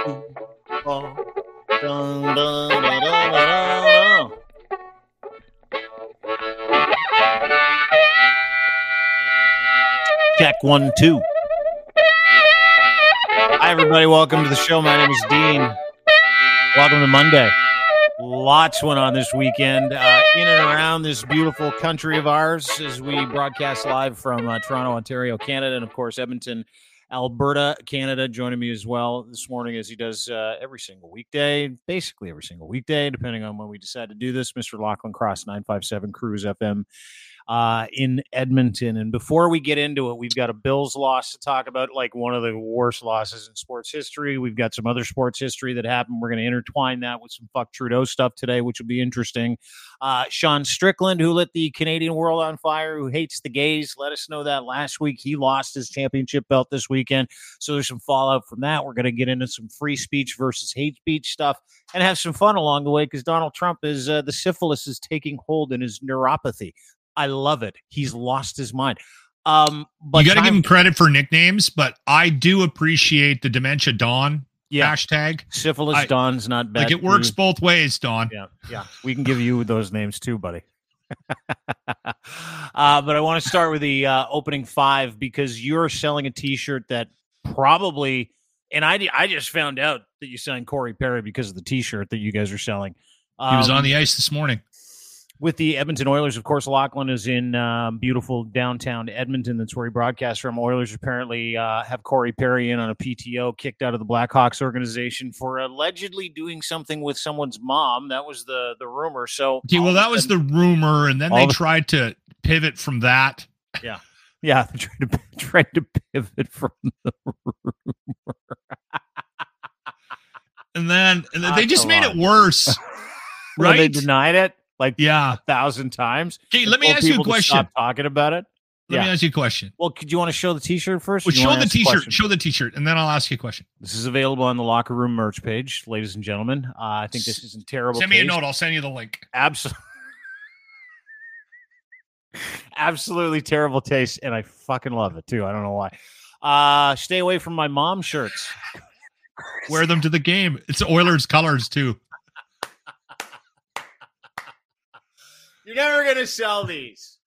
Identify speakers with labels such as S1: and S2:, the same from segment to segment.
S1: Check one, two. Hi, everybody. Welcome to the show. My name is Dean. Welcome to Monday. Lots went on this weekend uh, in and around this beautiful country of ours as we broadcast live from uh, Toronto, Ontario, Canada, and of course, Edmonton, Alberta, Canada. Joining me as well this morning as he does uh, every single weekday, basically every single weekday, depending on when we decide to do this. Mr. Lochlin Cross, 957 CRUZ FM uh, in Edmonton. And before we get into it, we've got a Bills loss to talk about, like one of the worst losses in sports history. We've got some other sports history that happened. We're going to intertwine that with some fuck Trudeau stuff today, which will be interesting. Uh, Sean Strickland, who lit the Canadian world on fire, who hates the gays, let us know that last week. He lost his championship belt this weekend. So there's some fallout from that. We're going to get into some free speech versus hate speech stuff and have some fun along the way because Donald Trump is uh, the syphilis is taking hold in his neuropathy. I love it. He's lost his mind. Um, but
S2: you got to give him credit for nicknames, but I do appreciate the dementia Don
S1: yeah,
S2: hashtag.
S1: syphilis
S2: I-
S1: Don's not bad.
S2: Like it works both ways, Don.
S1: Yeah, yeah. We can give you those names too, buddy. uh, but I want to start with the uh, opening five because you're selling a T-shirt that probably, and I I just found out that you signed Corey Perry because of the T-shirt that you guys are selling.
S2: He was
S1: Um,
S2: on the ice this morning.
S1: With the Edmonton Oilers. Of course, Lochlin is in um, beautiful downtown Edmonton. That's where he broadcasts from. Oilers apparently uh, have Corey Perry in on a PTO, kicked out of the Blackhawks organization for allegedly doing something with someone's mom. That was the the rumor. So,
S2: Okay, well, that was the rumor, and then they
S1: the-
S2: tried to pivot from that.
S1: yeah, Yeah, they tried to tried to pivot from the rumor,
S2: And then, and then
S1: Ah,
S2: they just made it worse.
S1: Well, they denied it like
S2: yeah.
S1: a thousand times.
S2: Okay, let me ask you a question.
S1: Stop talking about it.
S2: Let
S1: yeah.
S2: me ask you a question.
S1: Well, could you want to show the T-shirt first?
S2: Well, show the t-shirt. Show the t-shirt, and then I'll ask you a question.
S1: This is available on the locker room merch page, ladies and gentlemen. Uh, I think this is in terrible.
S2: Send me a note. I'll send you the link.
S1: Absolutely, absolutely terrible taste, and I fucking love it too. I don't know why. Uh, stay away from my mom shirts.
S2: Wear them to the game. It's Oilers colors too.
S1: You're never gonna sell these.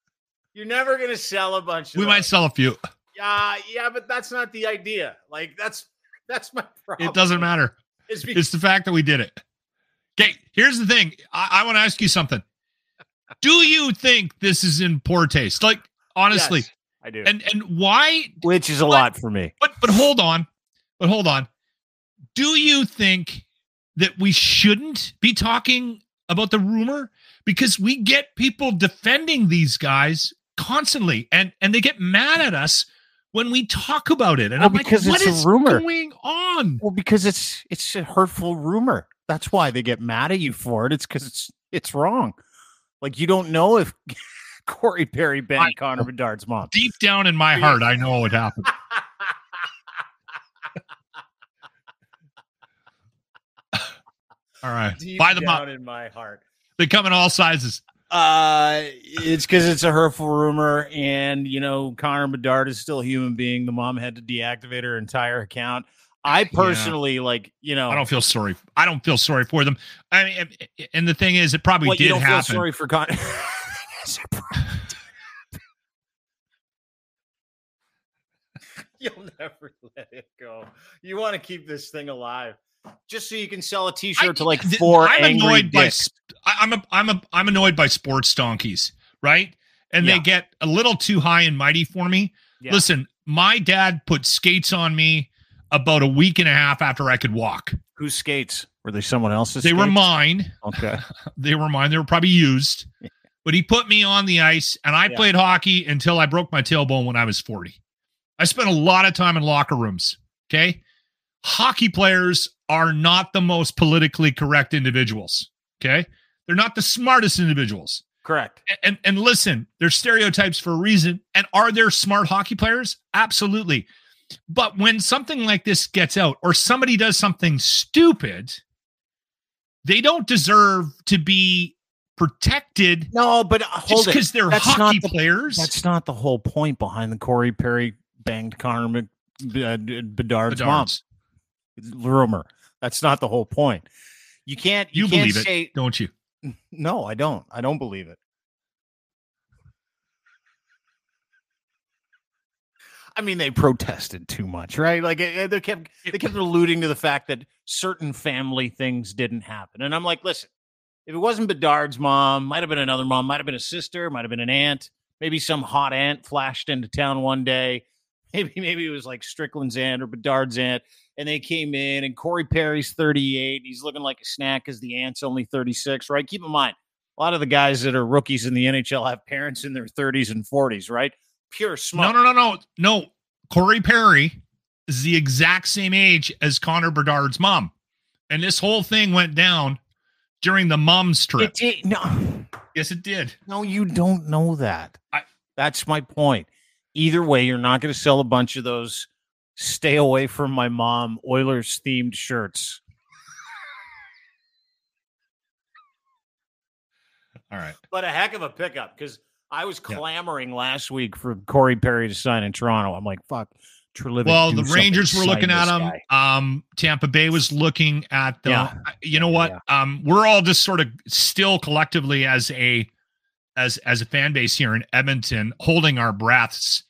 S1: You're never gonna sell a bunch. Of
S2: We might sell a few.
S1: Yeah, yeah, but that's not the idea. Like that's that's my problem.
S2: It doesn't matter.
S1: It's because
S2: It's the fact that we did it. Okay, here's the thing. I, I want to ask you something. Do you think this is in poor taste? Like honestly,
S1: Yes, I do.
S2: and and why?
S1: Which is a
S2: What?
S1: lot for me.
S2: But but hold on, but hold on. Do you think that we shouldn't be talking about the rumor because we get people defending these guys constantly, and and they get mad at us when we talk about it? And
S1: Well,
S2: I'm like,
S1: because
S2: what
S1: it's a
S2: is
S1: rumor.
S2: going on?
S1: Well, because it's it's a hurtful rumor. That's why they get mad at you for it. It's because it's it's wrong. Like you don't know if Corey Perry
S2: I
S1: banged Connor Bedard's mom.
S2: Deep down in my heart, I know what happened. All right,
S1: Deep
S2: buy them
S1: down
S2: up.
S1: in my heart.
S2: They come in all sizes.
S1: Uh, it's because it's a hurtful rumor, and you know Connor Bedard is still a human being. The mom had to deactivate her entire account. I personally like, you know,
S2: I don't feel sorry. I don't feel sorry for them. I mean, and- the thing is, it probably
S1: you
S2: did
S1: don't
S2: happen.
S1: feel sorry for Connor. You'll never let it go. You want to keep this thing alive, just so you can sell a T-shirt to like four
S2: I'm
S1: angry
S2: annoyed by.
S1: dicks.
S2: I- I'm a, I'm a, I'm annoyed by sports donkeys, right? And
S1: Yeah.
S2: they get a little too high and mighty for me.
S1: Yeah.
S2: Listen, my dad put skates on me about a week and a half after I could walk.
S1: Whose skates were they? Someone else's?
S2: They were mine.
S1: Okay.
S2: They were mine. They were probably used. But he put me on the ice, and I
S1: Yeah.
S2: played hockey until I broke my tailbone when I was 40. I spent a lot of time in locker rooms. Okay. Hockey players are not the most politically correct individuals. Okay. They're not the smartest individuals.
S1: Correct.
S2: And, and listen, there's stereotypes for a reason. And are there smart hockey players? Absolutely. But when something like this gets out or somebody does something stupid, they don't deserve to be protected
S1: No, but uh, hold
S2: just because they're
S1: That's
S2: hockey
S1: the-
S2: players.
S1: That's not the whole point behind the Corey Perry banged Connor Mc, uh, Bedard's mom. Rumor. That's not the whole point. You can't. You,
S2: You
S1: can't
S2: believe it. Don't you?
S1: No, I don't. I don't believe it. I mean, they protested too much, right? Like eh, they kept they kept alluding to the fact that certain family things didn't happen, and I'm like, listen, if it wasn't Bedard's mom, might have been another mom, might have been a sister, might have been an aunt, maybe some hot aunt flashed into town one day, maybe maybe it was like Strickland's aunt or Bedard's aunt, and they came in, and Corey Perry's 38, he's looking like a snack because the aunt's only 36, right? Keep in mind, a lot of the guys that are rookies in the NHL have parents in their 30s and 40s, right? Pure smoke.
S2: No, no, no, no, no. Corey Perry is the exact same age as Connor Bedard's mom, and this whole thing went down during the mom's trip.
S1: It did, no,
S2: yes, it did.
S1: no, you don't know that.
S2: I-
S1: That's my point. Either way, you're not going to sell a bunch of those stay away from my mom Oilers themed shirts.
S2: All right.
S1: But a heck of a pickup because I was
S2: Yeah.
S1: clamoring last week for Corey Perry to sign in Toronto. I'm like, fuck.
S2: Well, the Rangers were looking at him. Um, Tampa Bay was looking at the.
S1: Yeah.
S2: You know what? Um, we're all just sort of still collectively as a as as a fan base here in Edmonton, holding our breaths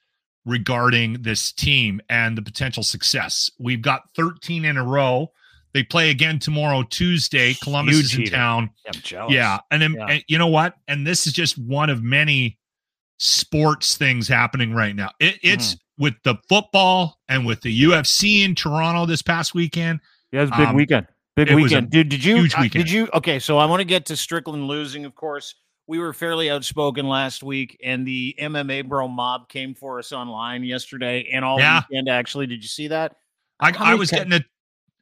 S2: regarding this team and the potential success. We've got 13 in a row. They play again tomorrow, Tuesday. Columbus
S1: Huge
S2: is in town.
S1: I'm jealous.
S2: Yeah, and then
S1: Yeah.
S2: and you know what? And this is just one of many sports things happening right now. It, it's
S1: Mm-hmm.
S2: with the football and with the UFC in Toronto this past weekend.
S1: Yeah, it was a big
S2: Um,
S1: weekend. Big
S2: it was a
S1: weekend. Dude, did you
S2: huge
S1: uh,
S2: weekend.
S1: did you okay, so I want to get to Strickland losing, of course. We were fairly outspoken last week, and the MMA bro mob came for us online yesterday and all
S2: Yeah.
S1: weekend. Actually, did you see that?
S2: I, I was
S1: ti-
S2: getting a,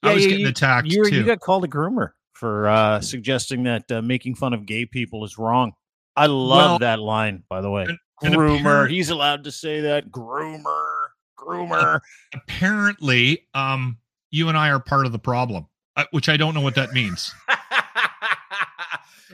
S2: I
S1: Yeah,
S2: was
S1: you-
S2: getting
S1: you-
S2: attacked
S1: You,
S2: too.
S1: you got called a groomer for uh, suggesting that uh, making fun of gay people is wrong. I love
S2: Well,
S1: that line, by the way.
S2: and
S1: groomer.
S2: apparent-
S1: He's allowed to say that. Groomer. Groomer.
S2: Apparently, um, you and I are part of the problem, uh, which I don't know what that means.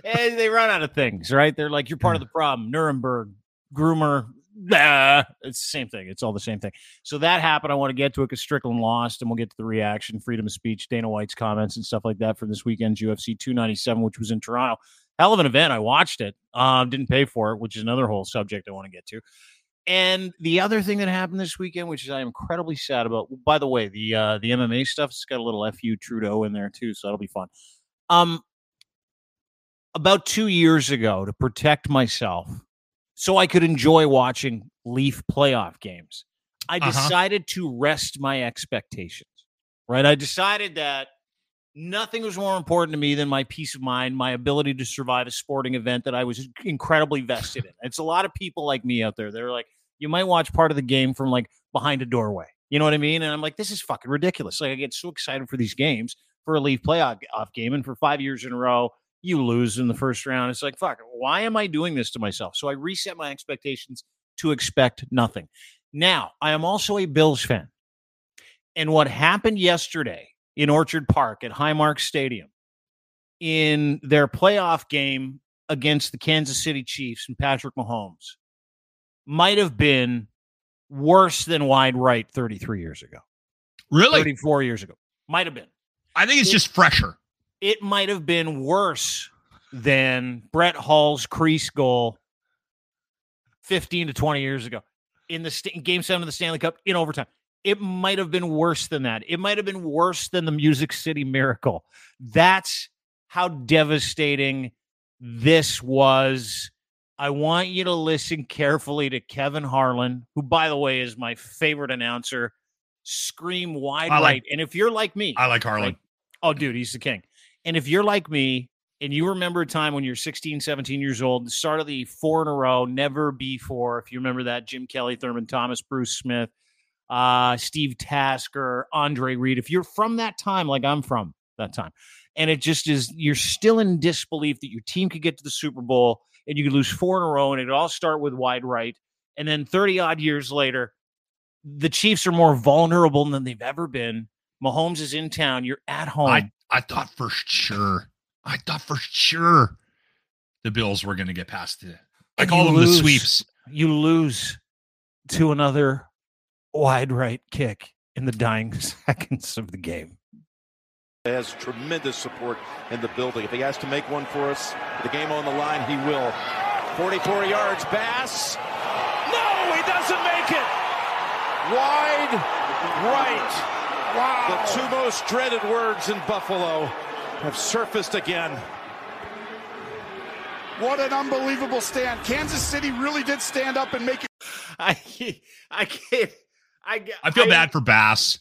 S1: and they run out of things, right? They're like, you're part of the problem. Nuremberg, groomer. Nah, it's the same thing. It's all the same thing. So that happened. I want to get to it because Strickland lost, and we'll get to the reaction, freedom of speech, Dana White's comments, and stuff like that for this weekend's UFC 297, which was in Toronto. Hell of an event. I watched it. Um, didn't pay for it, which is another whole subject I want to get to. And the other thing that happened this weekend, which is I'm incredibly sad about. By the way, the uh, the MMA stuff's got a little fu Trudeau in there too, so that'll be fun. Um, about two years ago, to protect myself, so I could enjoy watching Leaf playoff games, I
S2: Uh-huh.
S1: decided to rest my expectations. Right, I decided that nothing was more important to me than my peace of mind, my ability to survive a sporting event that I was incredibly vested in. It's a lot of people like me out there They're like, you might watch part of the game from like behind a doorway. You know what I mean? And I'm like, this is fucking ridiculous. Like, I get so excited for these games for a Leaf playoff off game, and for five years in a row, you lose in the first round. It's like, fuck, why am I doing this to myself? So I reset my expectations to expect nothing. Now, I am also a Bills fan. And what happened yesterday in Orchard Park at Highmark Stadium in their playoff game against the Kansas City Chiefs and Patrick Mahomes might have been worse than wide right 33 years ago,
S2: Really,
S1: 34 years ago. Might have been.
S2: I think it's just fresher.
S1: It might have been worse than Brett Hull's crease goal 15 to 20 years ago in the st- game seven of the Stanley Cup in overtime. It might have been worse than that. It might have been worse than the Music City Miracle. That's how devastating this was. I want you to listen carefully to Kevin Harlan, who, by the way, is my favorite announcer. Scream wide
S2: like-
S1: right. And if you're like me,
S2: I like Harlan.
S1: Right. Oh, dude, he's the king. And if you're like me and you remember a time when you're 16, 17 years old, the start of the four in a row, never before, if you remember that, Jim Kelly, Thurman Thomas, Bruce Smith, uh, Steve Tasker, Andre Reed, if you're from that time, like I'm from that time, and it just is, you're still in disbelief that your team could get to the Super Bowl and you could lose four in a row and it'd all start with wide right. And then 30 odd years later, the Chiefs are more vulnerable than they've ever been. Mahomes is in town. You're at home.
S2: I I thought for sure. I thought for sure the Bills were going to get past it. I
S1: And
S2: call
S1: you
S2: them
S1: lose.
S2: the sweeps.
S1: you lose to another wide right kick in the dying seconds of the game.
S3: has tremendous support in the building. If he has to make one for us, the game on the line, he will. 44 yards, Bass. No, he doesn't make it. Wide right. Wow. The two most dreaded words in Buffalo have surfaced again.
S4: What an unbelievable stand. Kansas City really did stand up and make it.
S1: I I can't. I,
S2: I feel I, bad for Bass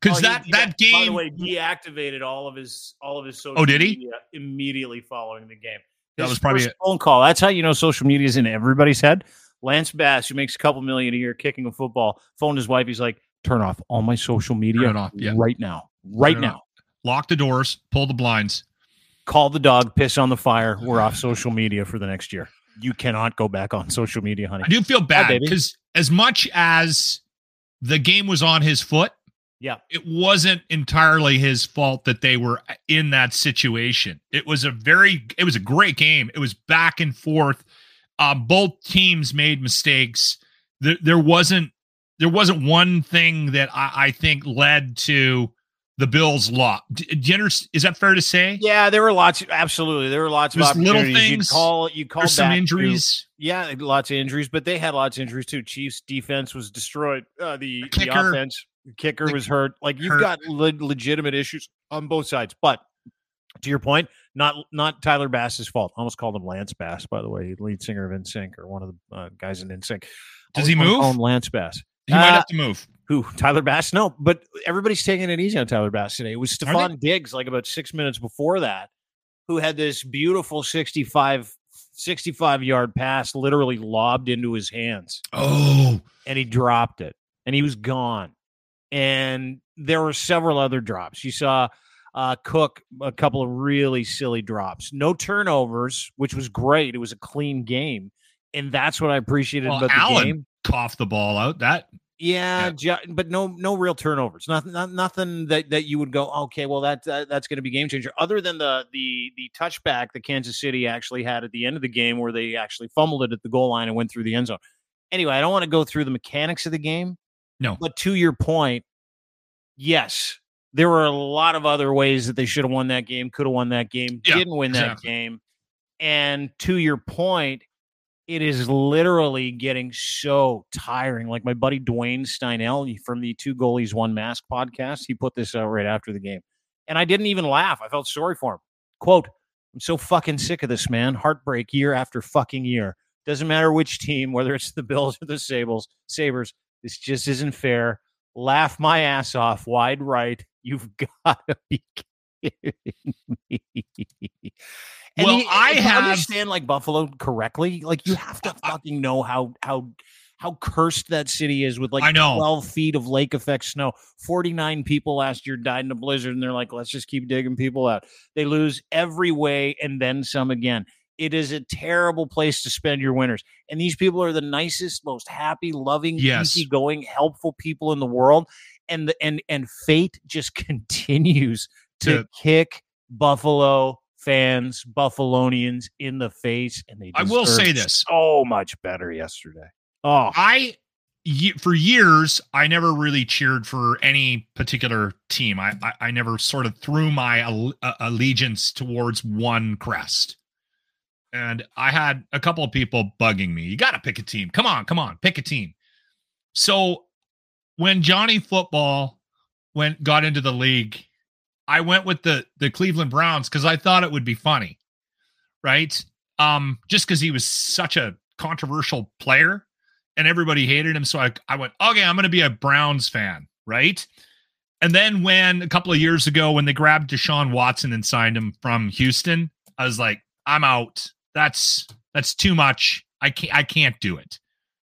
S2: because oh, that he, that game. By
S1: the way, deactivated all of his all of his social.
S2: Oh, did he?
S1: Immediately following the game.
S2: His that was probably a
S1: phone call. That's how you know social media is in everybody's head. Lance Bass, who makes a couple million a year kicking a football, phoned his wife. He's like, "Turn off all my social media off, yeah. right now, right now. Off.
S2: Lock the doors, pull the blinds."
S1: call the dog, piss on the fire. We're off social media for the next year. You cannot go back on social media, honey.
S2: I do feel bad because as much as the game was on his foot,
S1: yeah,
S2: it wasn't entirely his fault that they were in that situation. It was a very, it was a great game. It was back and forth. Uh, both teams made mistakes. There, there wasn't, there wasn't one thing that I, I think led to the Bills' law. Do you understand, is that fair to say?
S1: Yeah, there were lots. Absolutely, there were lots There's of little things. You call you call
S2: some injuries.
S1: To, yeah, lots of injuries, but they had lots of injuries too. Chiefs' defense was destroyed. Uh, the, the, kicker, the offense kicker the, was hurt. Like you've hurt. got le- legitimate issues on both sides. But to your point, not not Tyler Bass's fault. I almost called him Lance Bass, by the way, lead singer of NSYNC or one of the uh, guys in NSYNC.
S2: Does he move?
S1: On Lance Bass.
S2: He uh, might have to move.
S1: Who? Tyler Bass? No, but everybody's taking it easy on Tyler Bass today. It was Stefon Diggs, like about six minutes before that, who had this beautiful 65, 65 yard pass literally lobbed into his hands.
S2: Oh.
S1: And he dropped it and he was gone. And there were several other drops. You saw uh, Cook a couple of really silly drops. No turnovers, which was great. It was a clean game. And that's what I appreciated well, about the game.
S2: Coughed the ball out. That
S1: yeah, yeah. Ju- but no, no real turnovers. Nothing, not, nothing that, that you would go, okay, well that, that that's going to be game changer. Other than the the the touchback that Kansas City actually had at the end of the game, where they actually fumbled it at the goal line and went through the end zone. Anyway, I don't want to go through the mechanics of the game.
S2: No,
S1: but to your point, yes, there were a lot of other ways that they should have won that game, could have won that game, yeah, didn't win that game. And to your point, it is literally getting so tiring. Like my buddy Dwayne Steinel from the Two Goalies One Mask podcast, he put this out right after the game. And I didn't even laugh. I felt sorry for him. Quote, I'm so fucking sick of this, man. Heartbreak year after fucking year. Doesn't matter which team, whether it's the Bills or the Sables, Sabres, this just isn't fair. Laugh my ass off wide right. You've got to be kidding me. And
S2: well, eh, I have
S1: understand like Buffalo correctly. Like you have to fucking know how how how cursed that city is with like
S2: I know.
S1: 12 feet of lake effect snow. 49 people last year died in a blizzard, and they're like, let's just keep digging people out. They lose every way and then some again. It is a terrible place to spend your winters. And these people are the nicest, most happy, loving,
S2: yes.
S1: easygoing, helpful people in the world. And the and and fate just continues to kick Buffalo fans, Buffalonians in the face, and they.
S2: I will say this:
S1: so much better yesterday. Oh,
S2: I for years I never really cheered for any particular team. I I, I never sort of threw my uh, allegiance towards one crest. And I had a couple of people bugging me. You got to pick a team. Come on, come on, pick a team. So when Johnny Football went got into the league I went with the the Cleveland Browns because I thought it would be funny, right? Um, just because he was such a controversial player and everybody hated him. So I, I went, okay, I'm going to be a Browns fan, right? And then when a couple of years ago, when they grabbed Deshaun Watson and signed him from Houston, I was like, I'm out. That's that's too much. I can't I can't do it.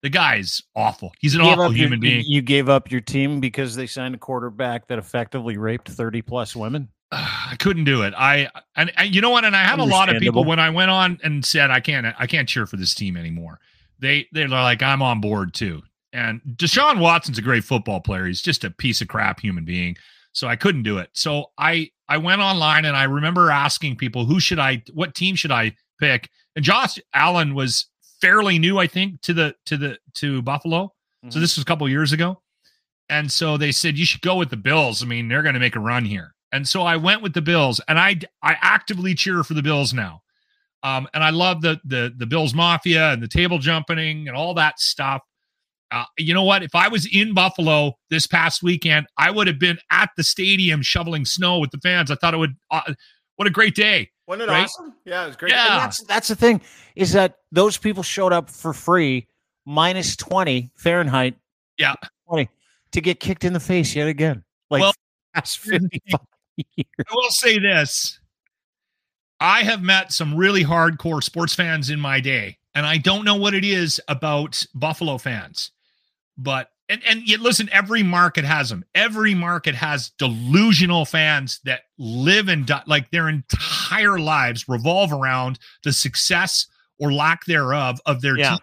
S2: The guy's awful. He's an awful human
S1: your,
S2: being.
S1: You gave up your team because they signed a quarterback that effectively raped 30 plus women.
S2: I couldn't do it. I and, and you know what? And I have a lot of people when I went on and said I can't I can't cheer for this team anymore. They they're like I'm on board too. And Deshaun Watson's a great football player. He's just a piece of crap human being. So I couldn't do it. So I I went online and I remember asking people who should I what team should I pick? And Josh Allen was fairly new, I think, to the to the to Buffalo. Mm-hmm. So this was a couple years ago, and so they said you should go with the Bills. I mean, they're going to make a run here. And so I went with the Bills, and I I actively cheer for the Bills now. Um, and I love the the the Bills Mafia and the table jumping and all that stuff. Uh, you know what? If I was in Buffalo this past weekend, I would have been at the stadium shoveling snow with the fans. I thought it would. Uh, what a great day!
S1: Wasn't it
S2: Right?
S1: awesome? Yeah, it was great.
S2: Yeah.
S1: And that's that's the thing is that those people showed up for free, minus twenty Fahrenheit.
S2: Yeah.
S1: twenty to get kicked in the face yet again. Like
S2: Well,
S1: past
S2: here's the
S1: fifty years.
S2: I will say this. I have met some really hardcore sports fans in my day, and I don't know what it is about Buffalo fans. But and and yet listen, every market has them. Every market has delusional fans that live and die, like their entire lives revolve around the success or lack thereof of their
S1: Yeah.
S2: team.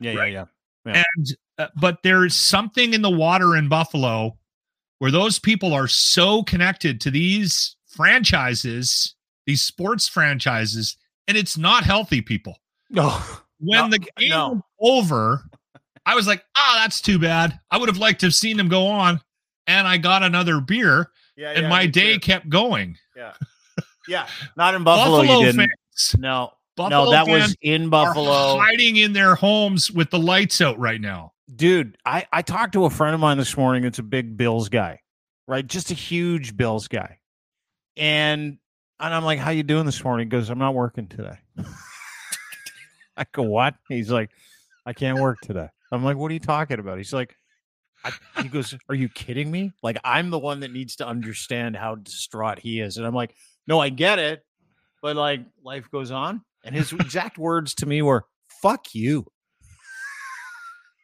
S1: Yeah,
S2: Right.
S1: yeah, yeah.
S2: And uh, but there's something in the water in Buffalo where those people are so connected to these franchises, these sports franchises, and it's not healthy. People,
S1: No,
S2: when
S1: No,
S2: the game
S1: no.
S2: over, I was like, "Ah, that's too bad. I would have liked to have seen them go on." And I got another beer,
S1: yeah,
S2: and my day kept going.
S1: yeah, Yeah. not in Buffalo. you didn't.
S2: fans,
S1: No,
S2: Buffalo
S1: no, that was in
S2: are
S1: Buffalo.
S2: hiding in their homes with the lights out right now.
S1: dude i i talked to a friend of mine this morning it's a big bills guy right just a huge bills guy and and i'm like how you doing this morning he goes i'm not working today i go what he's like i can't work today i'm like what are you talking about he's like I, he goes are you kidding me like i'm the one that needs to understand how distraught he is and i'm like no i get it but like life goes on and his exact words to me were fuck you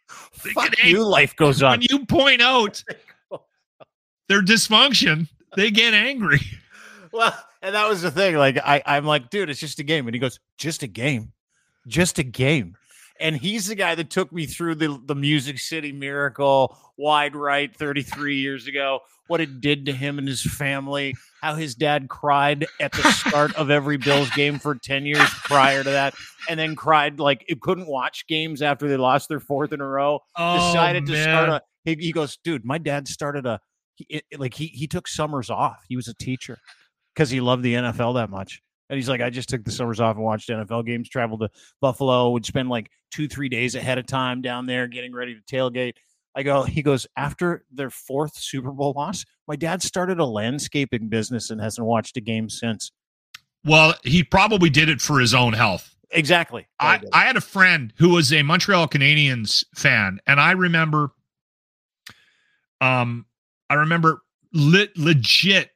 S1: Fuck you, life goes on.
S2: when you point out their dysfunction, they get angry.
S1: Well, and that was the thing. Like, I, I'm like, dude, it's just a game. And he goes, just a game, just a game. And he's the guy that took me through the the Music City Miracle wide right 33 years ago. What it did to him and his family. How his dad cried at the start of every Bills game for 10 years prior to that, and then cried like it couldn't watch games after they lost their fourth in a row. Oh, decided to start a. He, he goes, dude. My dad started a. He, it- like he he took summers off. He was a teacher because he loved the NFL that much. And he's like, I just took the summers off and watched NFL games. Traveled to Buffalo. Would spend like two three days ahead of time down there getting ready to tailgate. I go. He goes after their fourth Super Bowl loss. My dad started a landscaping business and hasn't watched a game since.
S2: Well, he probably did it for his own health.
S1: Exactly.
S2: I, I had a friend who was a Montreal Canadiens fan, and I remember, um, I remember lit legit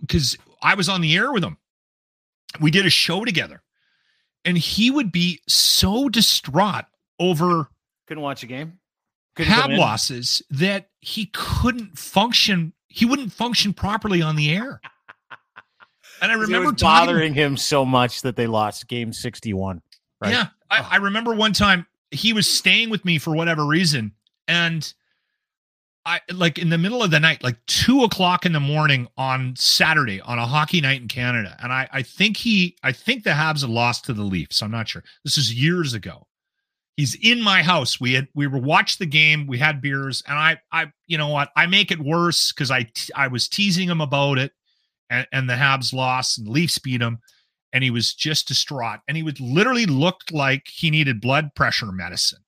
S2: because I was on the air with him. We did a show together, and he would be so distraught over
S1: couldn't watch a game. Couldn't come
S2: hab losses that he couldn't function. He wouldn't function properly on the air. And I remember
S1: was
S2: talking-
S1: bothering him so much that they lost game 61. Right.
S2: Yeah. I, I remember one time he was staying with me for whatever reason. And I like in the middle of the night, like two o'clock in the morning on Saturday on a hockey night in Canada. And I, I think he I think the Habs lost to the Leafs. I'm not sure. This is years ago. He's in my house. We had we were watched the game. We had beers, and I I you know what I make it worse because I, I was teasing him about it, and, and the Habs lost and Leafs beat him, and he was just distraught, and he would literally looked like he needed blood pressure medicine.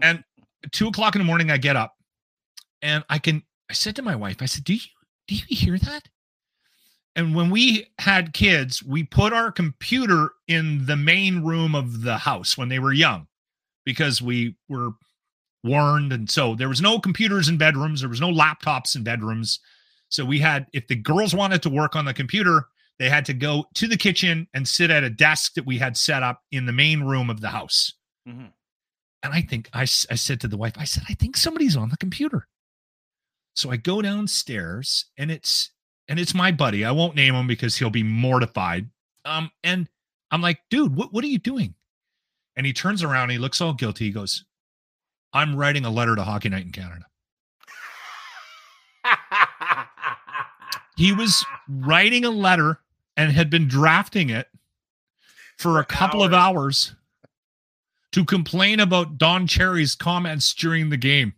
S2: And two o'clock in the morning, I get up, and I can I said to my wife, I said, "Do you do you hear that?" And when we had kids, we put our computer in the main room of the house when they were young because we were warned. And so there was no computers in bedrooms, there was no laptops in bedrooms. So we had, if the girls wanted to work on the computer, they had to go to the kitchen and sit at a desk that we had set up in the main room of the house.
S1: Mhm.
S2: And I think I, I said to the wife, I said, I think somebody's on the computer. So I go downstairs and it's and it's my buddy. I won't name him because he'll be mortified. Um, and I'm like, dude, what what are you doing? And he turns around, and he looks all guilty. He goes, I'm writing a letter to Hockey Night in Canada. He was writing a letter and had been drafting it for a couple of hours to complain about Don Cherry's comments during the game.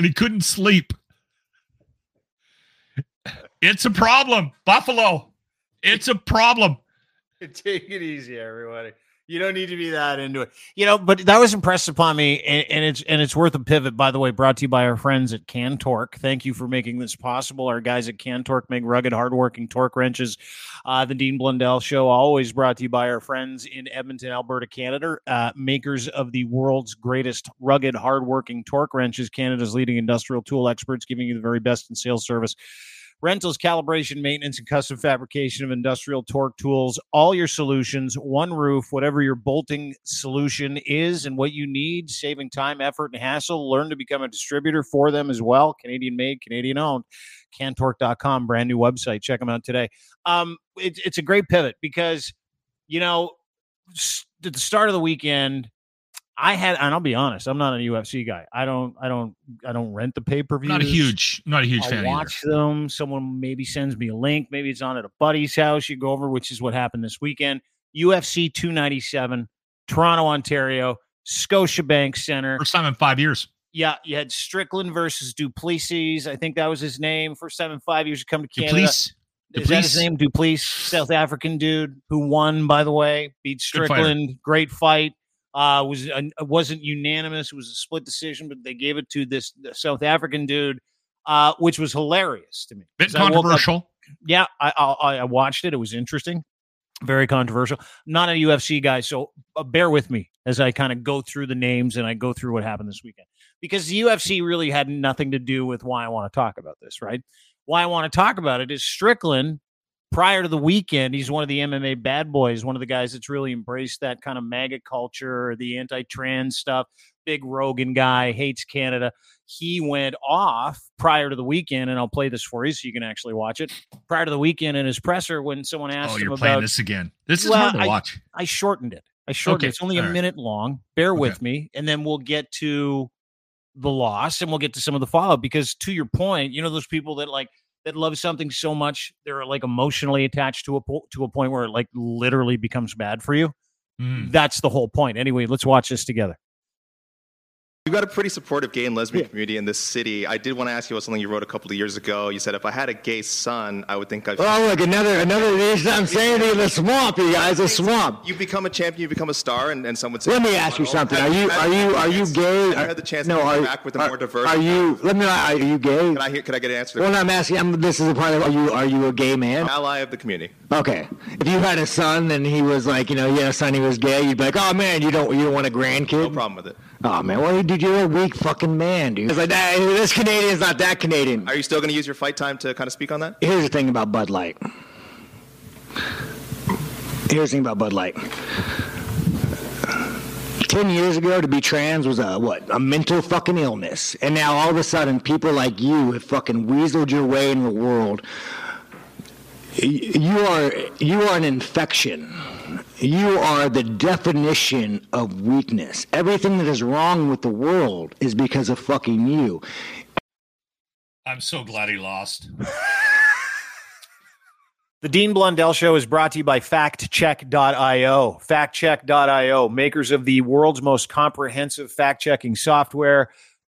S2: and he couldn't sleep. It's a problem, Buffalo. It's a problem.
S1: Take it easy, everybody. You don't need to be that into it, you know. But that was impressed upon me, and, and, it's and it's worth a pivot. By the way, brought to you by our friends at Can Torque. Thank you for making this possible. Our guys at Can Torque make rugged, hardworking torque wrenches. Uh, the Dean Blundell Show, always brought to you by our friends in Edmonton, Alberta, Canada, uh, makers of the world's greatest rugged, hardworking torque wrenches. Canada's leading industrial tool experts, giving you the very best in sales service rentals, calibration, maintenance, and custom fabrication of industrial torque tools. All your solutions, one roof, whatever your bolting solution is and what you need, saving time, effort, and hassle. Learn to become a distributor for them as well. Canadian made, Canadian owned. Cantorque.com, brand new website. Check them out today. Um, it, it's a great pivot because, you know, at the start of the weekend, I had, and I'll be honest, I'm not a UFC guy. I don't, I don't, I don't rent the pay per view.
S2: Not a huge, not a huge
S1: I'll
S2: fan.
S1: Watch
S2: either.
S1: them. Someone maybe sends me a link. Maybe it's on at a buddy's house. You go over, which is what happened this weekend. UFC 297, Toronto, Ontario, Scotiabank Center.
S2: First time in five years.
S1: Yeah, you had Strickland versus Du Plessis. I think that was his name. First time in five years to come to Canada.
S2: Du Plessis.
S1: Is that his name? Du Plessis, South African dude who won, by the way, beat Strickland. Great fight. Uh, was uh, wasn't unanimous. It was a split decision, but they gave it to this South African dude, uh, which was hilarious to me.
S2: Bit
S1: 'Cause I up-
S2: controversial.
S1: yeah, I, I I watched it. It was interesting, very controversial. Not a UFC guy, so uh, bear with me as I kind of go through the names and I go through what happened this weekend because the UFC really had nothing to do with why I want to talk about this. Right? Why I want to talk about it is Strickland. Prior to the weekend, he's one of the MMA bad boys, one of the guys that's really embraced that kind of MAGA culture, the anti-trans stuff. Big Rogan guy, hates Canada. He went off prior to the weekend, and I'll play this for you so you can actually watch it. Prior to the weekend in his presser, when someone oh, asked
S2: Oh,
S1: him
S2: you're
S1: about
S2: playing this again. This is
S1: Well,
S2: hard to
S1: I-
S2: watch.
S1: I shortened it. I shortened
S2: Okay,
S1: it. It's only a
S2: all right.
S1: minute long. Bear with me, and then we'll get to the loss and we'll get to some of the follow because to your point, you know those people that like that love something so much they're like emotionally attached to a po- to a point where it like literally becomes bad for you.
S2: Mm.
S1: That's the whole point. Anyway, let's watch this together.
S5: You've got a pretty supportive gay and lesbian community in this city. I did want to ask you about something you wrote a couple of years ago. You said if I had a gay son, I would think I'd.
S6: Oh, look, another, another insanity in the swamp, you guys, a swamp.
S5: You become a champion, you become a star, and, and some would say.
S6: Let me ask you something. Are you, are you, are you gay?
S5: You had the chance
S6: no,
S5: to
S6: are,
S5: interact with a
S6: are,
S5: more diverse?
S6: Are you, let me, are you gay?
S5: Can I hear? Can I get an answer? to
S6: Well, I'm asking, I'm, this is a part of, are you, are you a gay man?
S5: Ally of the community.
S6: Okay. If you had a son and he was like, you know, a son, he was gay, you'd be like, oh man, you don't, you don't want a grandkid?
S5: No problem with it.
S6: Oh man, well, dude, you're a weak fucking man, dude. It's like, that, this Canadian's not that Canadian.
S5: Are you still going to use your fight time to kind of speak on that?
S6: Here's the thing about Bud Light. Here's the thing about Bud Light. Ten years ago, to be trans was a what? A mental fucking illness, and now all of a sudden, people like you have fucking weaseled your way in the world. You are you are an infection. You are the definition of weakness. Everything that is wrong with the world is because of fucking you.
S2: I'm so glad he lost.
S1: The Dean Blundell Show is brought to you by FaktChek.io. FaktChek.io, makers of the world's most comprehensive fact checking software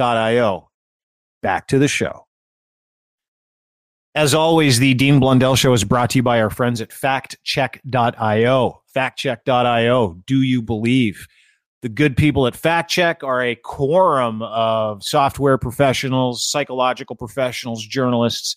S1: io. Back to the show. As always, the Dean Blundell Show is brought to you by our friends at faktchek.io. Faktchek.io. Do you believe? The good people at FaktChek are a quorum of software professionals, psychological professionals, journalists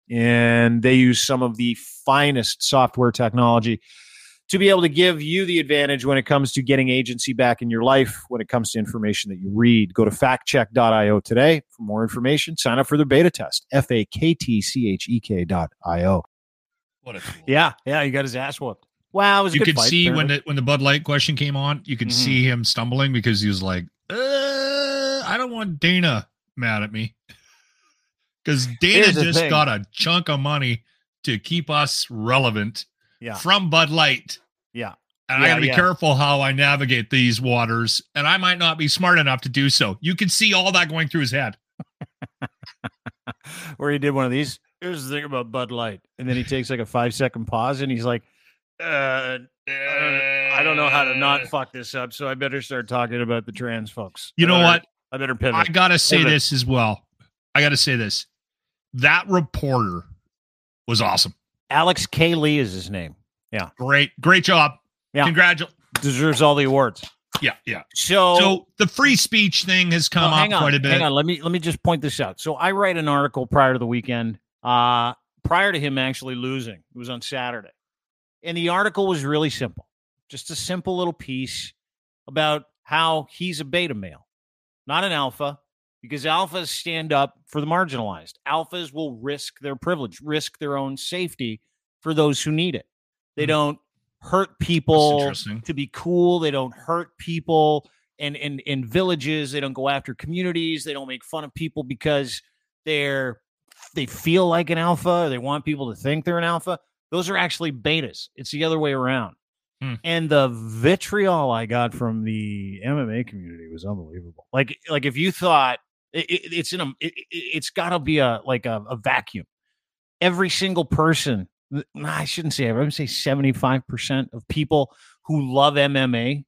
S1: and they use some of the finest software technology to be able to give you the advantage when it comes to getting agency back in your life, when it comes to information that you read. Go to faktchek.io today for more information. Sign up for their beta test. F A K T C H E K dot I O.
S2: What a
S1: Yeah, yeah, he got his ass whooped. Wow, it was a
S2: you
S1: good
S2: could
S1: fight,
S2: see when the when the Bud Light question came on, you could
S1: Mhm.
S2: see him stumbling because he was like, uh, "I don't want Dana mad at me," because Dana just
S1: thing.
S2: got a chunk of money to keep us relevant
S1: Yeah.
S2: from Bud Light.
S1: Yeah.
S2: And
S1: Yeah,
S2: I got to be
S1: yeah.
S2: careful how I navigate these waters, and I might not be smart enough to do so. You can see all that going through his head.
S1: where he did one of these. Here's the thing about Bud Light, and then he takes like a five second pause, and he's like, uh, "I don't know how to not fuck this up, so I better start talking about the trans folks."
S2: You know
S1: better-
S2: what?
S1: I better pivot.
S2: I gotta say
S1: Pivot.
S2: this as well. I gotta say this. That reporter was awesome.
S1: Alex K. Lee is his name. Yeah.
S2: Great, great job.
S1: Yeah.
S2: Congratulations.
S1: Deserves all the awards.
S2: Yeah, yeah.
S1: So,
S2: So the free speech thing has come
S1: Well,
S2: up
S1: on,
S2: quite a bit.
S1: Hang on, let me let me just point this out. So I write an article prior to the weekend, uh, prior to him actually losing. It was on Saturday, and the article was really simple, just a simple little piece about how he's a beta male, not an alpha, because alphas stand up for the marginalized. Alphas will risk their privilege, risk their own safety for those who need it. They
S2: Hmm.
S1: don't hurt people to be cool. They don't hurt people in, in in villages. They don't go after communities. They don't make fun of people because they're they feel like an alpha. Or they want people to think they're an alpha. Those are actually betas. It's the other way around.
S2: Hmm.
S1: And the vitriol I got from the MMA community was unbelievable. Like like if you thought it, it- it's in a it, it's got to be a like a, a vacuum. Every single person, nah, I shouldn't say. I would say seventy five percent of people who love MMA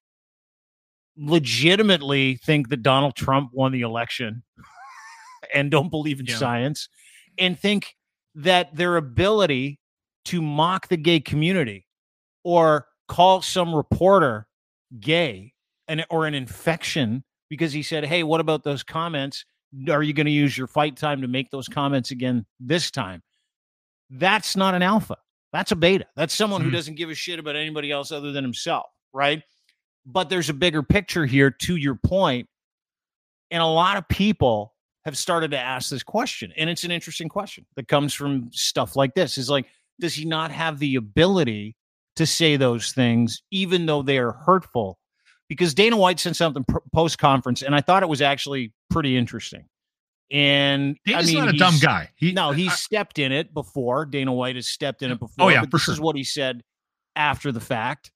S1: legitimately think that Donald Trump won the election and don't believe in
S2: Yeah.
S1: science and think that their ability to mock the gay community or call some reporter gay and or an infection because he said, "Hey, what about those comments? Are you going to use your fight time to make those comments again this time?" That's not an alpha. That's a beta. That's someone who
S2: Mhm.
S1: doesn't give a shit about anybody else other than himself, right? But there's a bigger picture here to your point, and a lot of people have started to ask this question, and it's an interesting question that comes from stuff like this. Is like, does he not have the ability to say those things, even though they are hurtful? Because Dana White said something post conference, and I thought it was actually pretty interesting. And
S2: Dana's
S1: I mean,
S2: not a dumb guy. He,
S1: no, he
S2: I-
S1: stepped in it before. Dana White has stepped in it before.
S2: Oh, yeah,
S1: but
S2: for
S1: this is what he said after the fact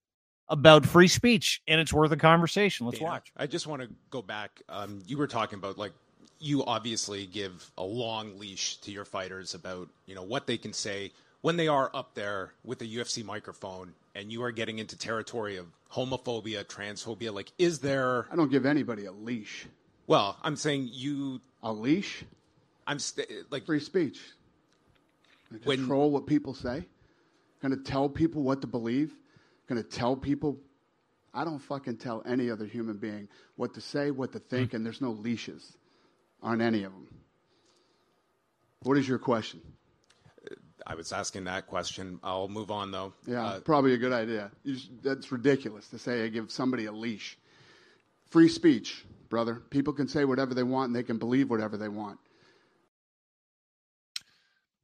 S1: about free speech, and it's worth a conversation. Let's
S7: Dana,
S1: watch.
S7: I just want to go back. Um, you were talking about like you obviously give a long leash to your fighters about you know what they can say when they are up there with the UFC microphone, and you are getting into territory of homophobia, transphobia. Like, is there?
S4: I don't give anybody a leash.
S7: Well, I'm saying you.
S4: A leash?
S7: I'm st- like
S4: Free speech. I
S7: When-
S4: control what people say. Going to tell people what to believe. Going to tell people. I don't fucking tell any other human being what to say, what to think, hmm. and there's no leashes on any of them. What is your question?
S7: I was asking that question. I'll move on though.
S4: Yeah,
S7: Uh,
S4: probably a good idea. You just, that's ridiculous to say I give somebody a leash. Free speech, brother. People can say whatever they want and they can believe whatever they want.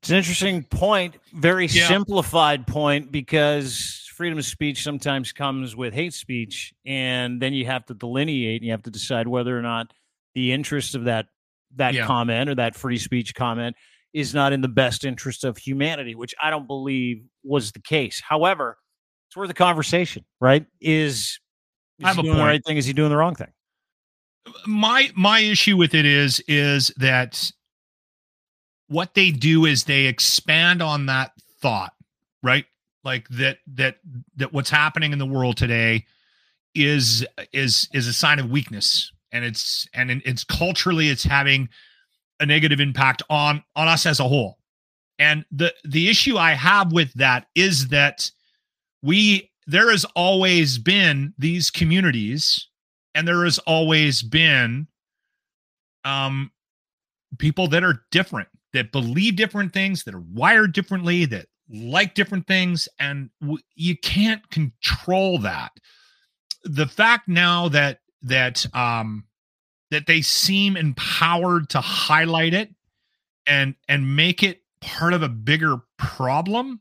S1: It's an interesting point, very
S2: Yeah.
S1: simplified point, because freedom of speech sometimes comes with hate speech, and then you have to delineate and you have to decide whether or not the interest of that that
S2: Yeah.
S1: comment or that free speech comment is not in the best interest of humanity, which I don't believe was the case. However, it's worth a conversation, right? Is, is he doing the right thing? Is he doing the wrong thing?
S2: my my issue with it is is that what they do is they expand on that thought right? Like that that that what's happening in the world today is is is a sign of weakness and it's and it's culturally it's having a negative impact on on us as a whole. And the the issue I have with that is that we there has always been these communities and there has always been um people that are different that believe different things that are wired differently that like different things and w- you can't control that the fact now that that um that they seem empowered to highlight it and and make it part of a bigger problem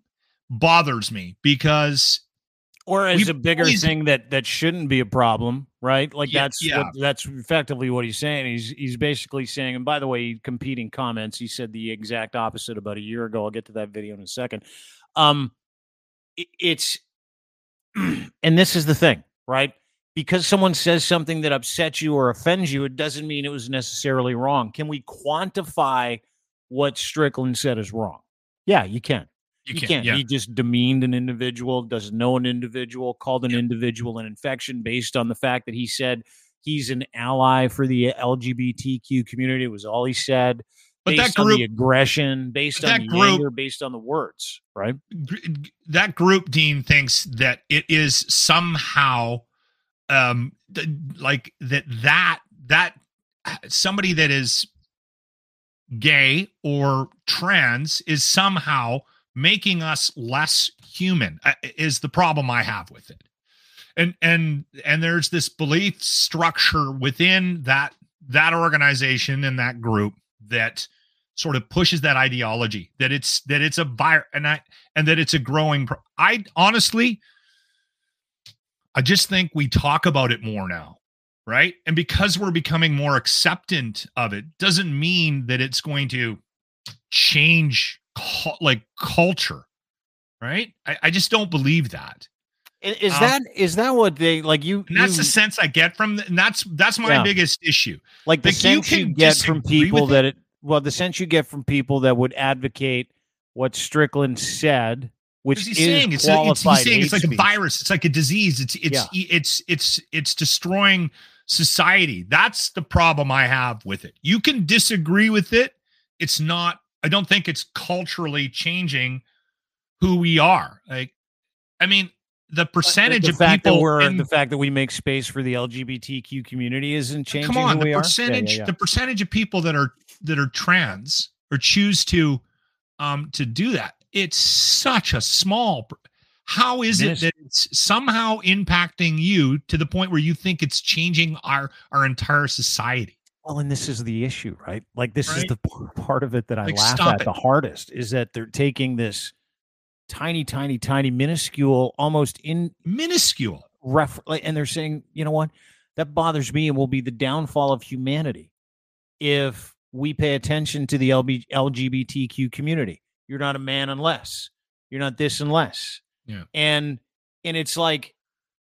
S2: bothers me because
S1: or as a bigger
S2: always-
S1: thing that that shouldn't be a problem, right? Like
S2: Yeah,
S1: that's
S2: yeah.
S1: What, that's effectively what he's saying. He's he's basically saying, and by the way, competing comments, he said the exact opposite about a year ago. I'll get to that video in a second. Um, it- it's and this is the thing, right? Because someone says something that upsets you or offends you, it doesn't mean it was necessarily wrong. Can we quantify what Strickland said is wrong? Yeah, you can. You, can't.
S2: yeah.
S1: He just demeaned an individual, doesn't know an individual, called an individual an infection based on the fact that he said he's an ally for the LGBTQ community. It was all he said.
S2: But that
S1: based on the aggression, based on the
S2: group-
S1: anger, based on the words, right?
S2: that group dean thinks that it is somehow um th- like that that that somebody that is gay or trans is somehow making us less human uh, is the problem i have with it. And and and there's this belief structure within that that organization and that group that sort of pushes that ideology that it's that it's a virus and i and that it's a growing pro- i honestly i just think we talk about it more now right and because we're becoming more acceptant of it doesn't mean that it's going to change like culture right I, I just don't believe that
S1: Is
S2: Um,
S1: that is that what they like? You,
S2: that's
S1: you
S2: the sense i get from and that's that's my
S1: Yeah.
S2: biggest issue
S1: like the
S2: like, you
S1: sense you,
S2: can
S1: get from people that it well the sense you get from people that would advocate what Strickland said, which
S2: Because
S1: is
S2: he's saying it's, a, it's he's saying it's like
S1: speech.
S2: a virus. It's like a disease. It's it's it's it's it's destroying society. That's the problem I have with it. You can disagree with it. It's not. I don't think it's culturally changing who we are. Like, I mean, the percentage
S1: the
S2: of
S1: fact
S2: people
S1: that we're
S2: in-
S1: the fact that we make space for the LGBTQ community isn't changing.
S2: Come on,
S1: who
S2: the
S1: we are? Yeah, yeah,
S2: percentage
S1: yeah.
S2: the percentage of people that are that are trans or choose to um to do that. It's such a small. How is
S1: It
S2: that it's somehow impacting you to the point where you think it's changing our our entire society?
S1: Well, and this is the issue, right? Like this is the part of it that I
S2: Like,
S1: laugh at
S2: it.
S1: the hardest is that they're taking this tiny, tiny, tiny, minuscule, almost in
S2: Minuscule.
S1: ref, and they're saying, you know what, that bothers me and will be the downfall of humanity if we pay attention to the LB, LGBTQ community. You're not a man unless you're not this unless,
S2: Yeah.
S1: and and it's like,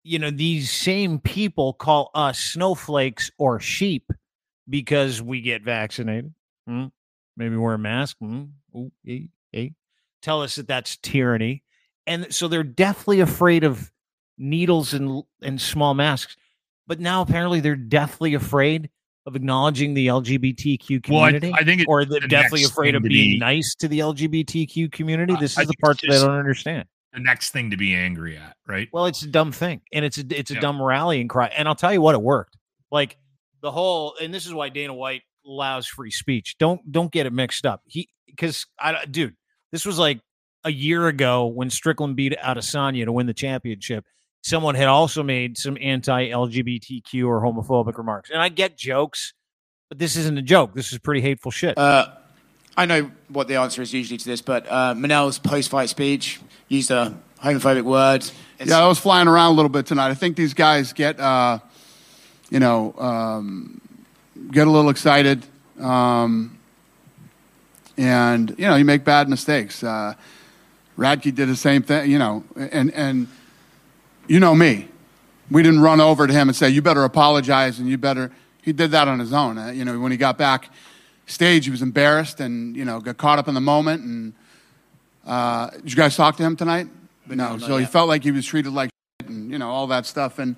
S1: you know, these same people call us snowflakes or sheep because we get vaccinated. Hmm? Maybe wear a mask. Hmm? Ooh, eh, eh. Tell us that that's tyranny, and so they're deathly afraid of needles and and small masks. But now apparently they're deathly afraid of acknowledging the LGBTQ
S2: Well, I,
S1: community,
S2: I think
S1: or they're
S2: the next
S1: afraid of being
S2: be-
S1: nice to the LGBTQ community. This is the part that I don't understand.
S2: the next thing to be angry at, right?
S1: Well, it's a dumb thing, and it's a it's a
S2: Yeah.
S1: dumb rallying cry. And I'll tell you what, it worked. Like the whole, and this is why Dana White allows free speech. Don't don't get it mixed up. He because I dude, this was like a year ago when Strickland beat Adesanya to win the championship. Someone had also made some anti-LGBTQ or homophobic remarks, and I get jokes, but this isn't a joke. This is pretty hateful shit.
S8: Uh, I know what the answer is usually to this, but uh, Manel's post-fight speech used a homophobic word. It's,
S4: Yeah, I was flying around a little bit tonight. I think these guys get, uh, you know, um, get a little excited, um, and you know, you make bad mistakes. Uh, Radke did the same thing, you know, and and you know me, we didn't run over to him and say, "You better apologize," and you better. He did that on his own. Uh, you know, when he got back stage, he was embarrassed and you know got caught up in the moment and Uh, did you guys talk to him tonight?
S8: no,
S4: no.
S8: not
S4: So he
S8: yet.
S4: felt like he was treated like shit and you know all that stuff, and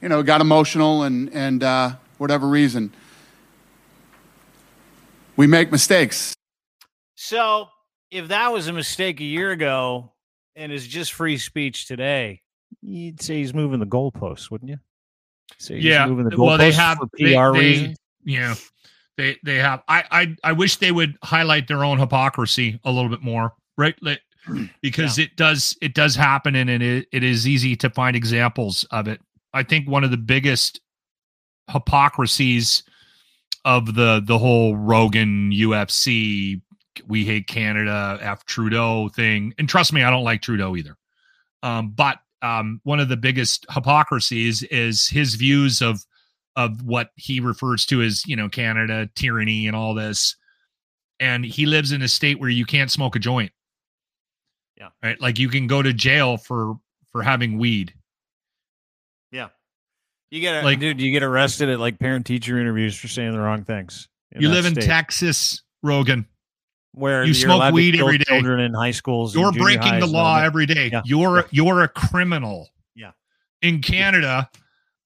S4: you know got emotional and and uh, whatever reason. We make mistakes.
S1: So if that was a mistake a year ago and is just free speech today, you'd say he's moving the goalposts, wouldn't you? Say he's
S2: yeah.
S1: moving the goalposts
S2: Well, they have
S1: PR
S2: they, they- Yeah, they they have. I I I wish they would highlight their own hypocrisy a little bit more, right? Because it does it does happen, and it it is easy to find examples of it. I think one of the biggest hypocrisies of the the whole Rogan UFC we hate Canada F Trudeau thing, and trust me, I don't like Trudeau either. Um, but um, one of the biggest hypocrisies is his views of of what he refers to as you know Canada tyranny and all this, and he lives in a state where you can't smoke a joint.
S1: Yeah.
S2: right. Like you can go to jail for for having weed.
S1: Yeah. You get
S2: Like-
S1: dude, you get arrested at like parent teacher interviews for saying the wrong things.
S2: you live in Texas, Rogan.
S1: Where
S2: you smoke
S1: allowed to
S2: weed
S1: kill
S2: every day.
S1: Children in high schools.
S2: You're breaking the law every day.
S1: Yeah.
S2: You're
S1: Yeah.
S2: you're a criminal.
S1: Yeah.
S2: In Canada,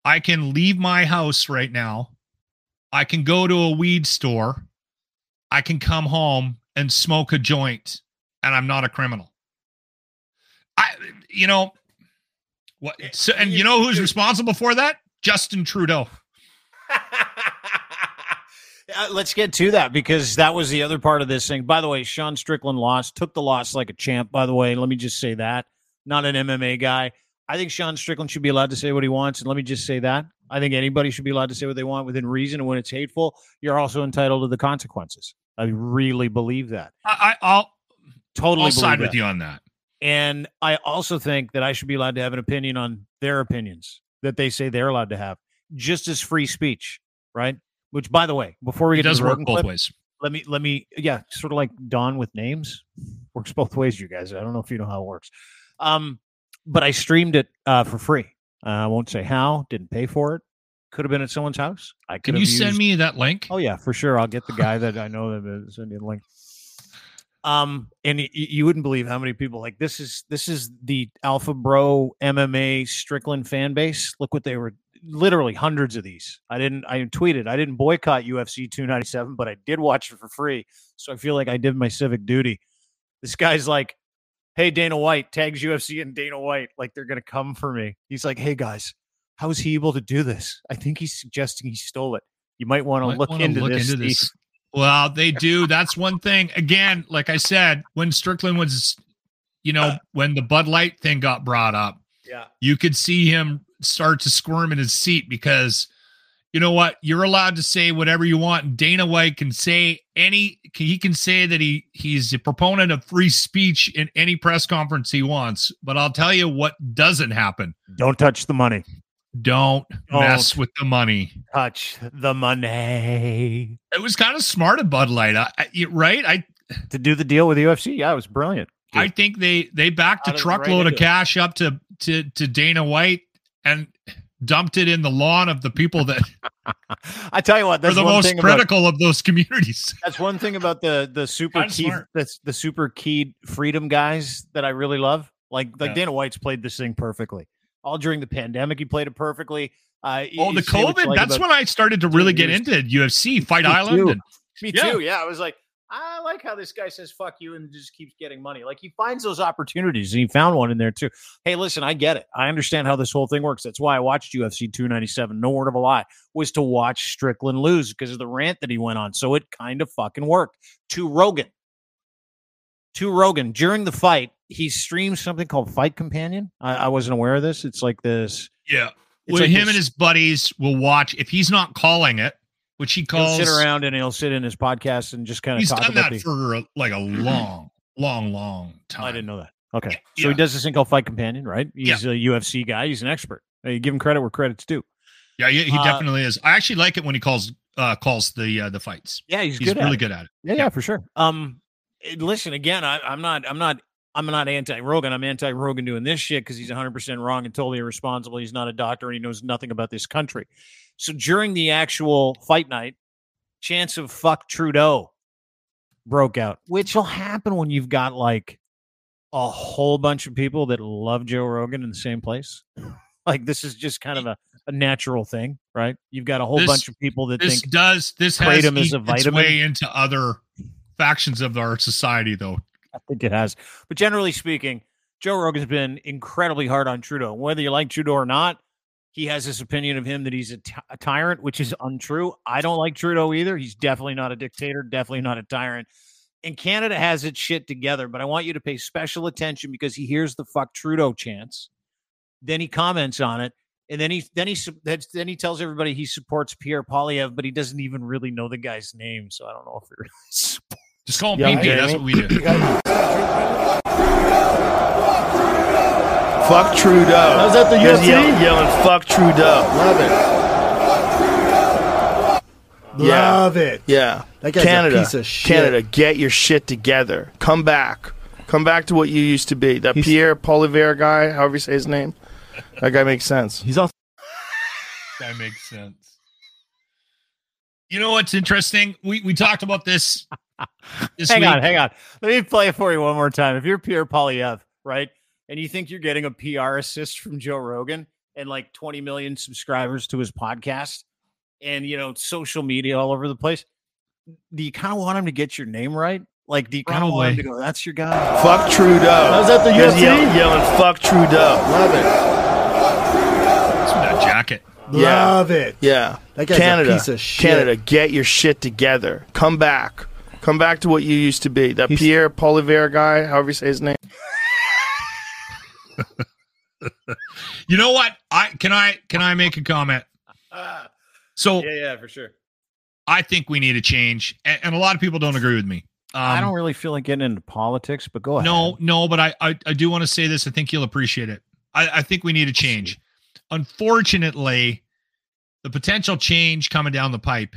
S2: I can leave my house right now. I can go to a weed store. I can come home and smoke a joint and I'm not a criminal. I you know what eh, so, and eh, you know who's eh. responsible for that? Justin Trudeau.
S1: Uh, let's get to that because that was the other part of this thing. By the way, Sean Strickland lost, took the loss like a champ. By the way, let me just say that. Not an MMA guy. I think Sean Strickland should be allowed to say what he wants. And let me just say that. I think anybody should be allowed to say what they want within reason. And when it's hateful, you're also entitled to the consequences. I really believe that.
S2: I, I I'll
S1: Totally
S2: I'll side
S1: believe
S2: with
S1: that.
S2: you on that.
S1: And I also think that I should be allowed to have an opinion on their opinions that they say they're allowed to have, just as free speech, right? Which, by the way, before we
S2: It
S1: get
S2: does
S1: to the
S2: work both
S1: clip,
S2: ways.
S1: let me let me yeah, sort of like Don with names works both ways. You guys, I don't know if you know how it works. Um, but I streamed it uh, for free. Uh, I won't say how. Didn't pay for it. Could have been at someone's house. I could
S2: Can you send me that link?
S1: Oh yeah, for sure. I'll get the guy that I know that is send you the link. Um, and y- you wouldn't believe how many people like this is this is the Alpha Bro MMA Strickland fan base. Look what they were literally hundreds of these. I didn't I tweeted I didn't boycott UFC 297, but I did watch it for free. So I feel like I did my civic duty. This guy's like, "Hey Dana White tags UFC and Dana White like they're gonna come for me." He's like, "Hey guys, how is he able to do this? I think he's suggesting he stole it. You might want to look into
S2: look
S1: this."
S2: into
S1: Steve."
S2: this. Well, they do. That's one thing. Again, like I said, when Strickland was, you know, uh. when the Bud Light thing got brought up,
S1: Yeah.
S2: you could see him start to squirm in his seat because, you know what, you're allowed to say whatever you want. And Dana White can say any. He can say that he he's a proponent of free speech in any press conference he wants. But I'll tell you what doesn't happen.
S1: Don't touch the money.
S2: Don't mess
S1: Don't.
S2: with the money.
S1: Touch the money
S2: It was kind of smart of Bud Light, I, I, right? I
S1: to do the deal with the UFC. Yeah, it was brilliant.
S2: I think they they backed a
S1: Got it right
S2: truckload of
S1: into it.
S2: cash up to to to Dana White and dumped it in the lawn of the people that
S1: I tell you what,
S2: are the
S1: one
S2: most
S1: thing about,
S2: critical of those communities.
S1: that's one thing about the the super
S2: Kinda
S1: key that's the super keyed freedom guys that I really love. Like like
S2: Yeah.
S1: Dana White's played this thing perfectly. All during the pandemic, he played it perfectly. Uh,
S2: Oh, the
S1: say what you
S2: COVID.
S1: like
S2: that's when I started to really get
S1: years.
S2: into UFC, Fight
S1: Me
S2: Island.
S1: too.
S2: And,
S1: Me
S2: Yeah.
S1: too. Yeah, I was like, I like how this guy says "fuck you" and just keeps getting money. Like he finds those opportunities, and he found one in there too. Hey, listen, I get it. I understand how this whole thing works. That's why I watched UFC 297. No word of a lie was to watch Strickland lose because of the rant that he went on. So it kind of fucking worked. To Rogan, to Rogan during the fight, he streams something called Fight Companion. I, I wasn't aware of this. It's like this.
S2: yeah. Well,
S1: like
S2: him
S1: this-
S2: and his buddies will watch if he's not calling it, which he
S1: He'll
S2: calls.
S1: sit around and he'll sit in his podcast and just kind of
S2: He's
S1: talk
S2: done
S1: about
S2: that
S1: the.
S2: for like a long, long, long time.
S1: I didn't know that. Okay. So he does this thing called Fight Companion, right?
S2: Yeah.
S1: He's a UFC guy. He's an expert. Hey, give him credit where credit's due.
S2: Yeah, he, he
S1: Uh,
S2: definitely is. I actually like it when he calls uh calls the uh, the fights.
S1: Yeah, he's,
S2: He's
S1: good.
S2: really good at it.
S1: Yeah, yeah, for sure. Um, eh, listen again. I, I'm not. I'm not. I'm not anti Rogan. I'm anti Rogan doing this shit because he's 100 percent wrong and totally irresponsible. He's not a doctor and he knows nothing about this country. So during the actual fight night, chance of fuck Trudeau broke out, which will happen when you've got like a whole bunch of people that love Joe Rogan in the same place. Like this is just kind of a, a natural thing, right? You've got a whole
S2: This-
S1: bunch of people that
S2: This
S1: think
S2: does this has
S1: kratom is a vitamin.
S2: way into other factions of our society, though.
S1: I think it has. But generally speaking, Joe Rogan's been incredibly hard on Trudeau. Whether you like Trudeau or not, he has this opinion of him that he's a, tyrant, which is untrue. I don't like Trudeau either. He's definitely not a dictator, definitely not a tyrant. And Canada has its shit together, but I want you to pay special attention because he hears the fuck Trudeau chants. Then he comments on it. And then he then he then he tells everybody he supports Pierre Poilievre, but he doesn't even really know the guy's name. So I don't know if he
S2: Just call him
S9: Yeah,
S2: PP. That's what we do.
S9: Fuck Trudeau.
S10: I was at the
S9: Guys
S10: UFC.
S9: Yell, yelling, fuck Trudeau.
S10: Love it.
S9: Yeah.
S10: Love it.
S9: Yeah.
S10: That guy's a
S9: Canada,
S10: piece of shit.
S9: Canada, get your shit together. Come back. Come back to what you used to be. That
S10: He's-
S9: Pierre Polivier guy, however you say his name, that guy makes sense.
S10: He's also
S2: That makes sense. You know what's interesting? We we talked about this this
S1: hang
S2: week.
S1: on, hang on. Let me play it for you one more time. If you're Pierre Poilievre, right, and you think you're getting a PR assist from Joe Rogan and like 20 million subscribers to his podcast and you know social media all over the place, do you kind of want him to get your name right? Like, do you kind of want him to go, "That's your guy"?
S9: Fuck Trudeau.
S10: Oh, I was at the
S9: Guys
S10: UFC.
S9: Yell, yelling, fuck Trudeau.
S10: love it.
S2: What's with that jacket.
S9: Yeah.
S10: Love it.
S9: Yeah.
S10: That guy's
S9: Canada,
S10: a piece of shit.
S9: Canada, get your shit together. Come back. Come back to what you used to be. That
S10: He's-
S9: Pierre Polivier guy, however you say his name.
S2: You know what? I can I can I make a comment? So
S1: yeah, yeah, for sure.
S2: I think we need a change, and, and a lot of people don't agree with me. Um,
S1: I don't really feel like getting into politics, but go ahead.
S2: No, no, but I, I, I do want to say this. I think you'll appreciate it. I, I think we need a change. Unfortunately, the potential change coming down the pipe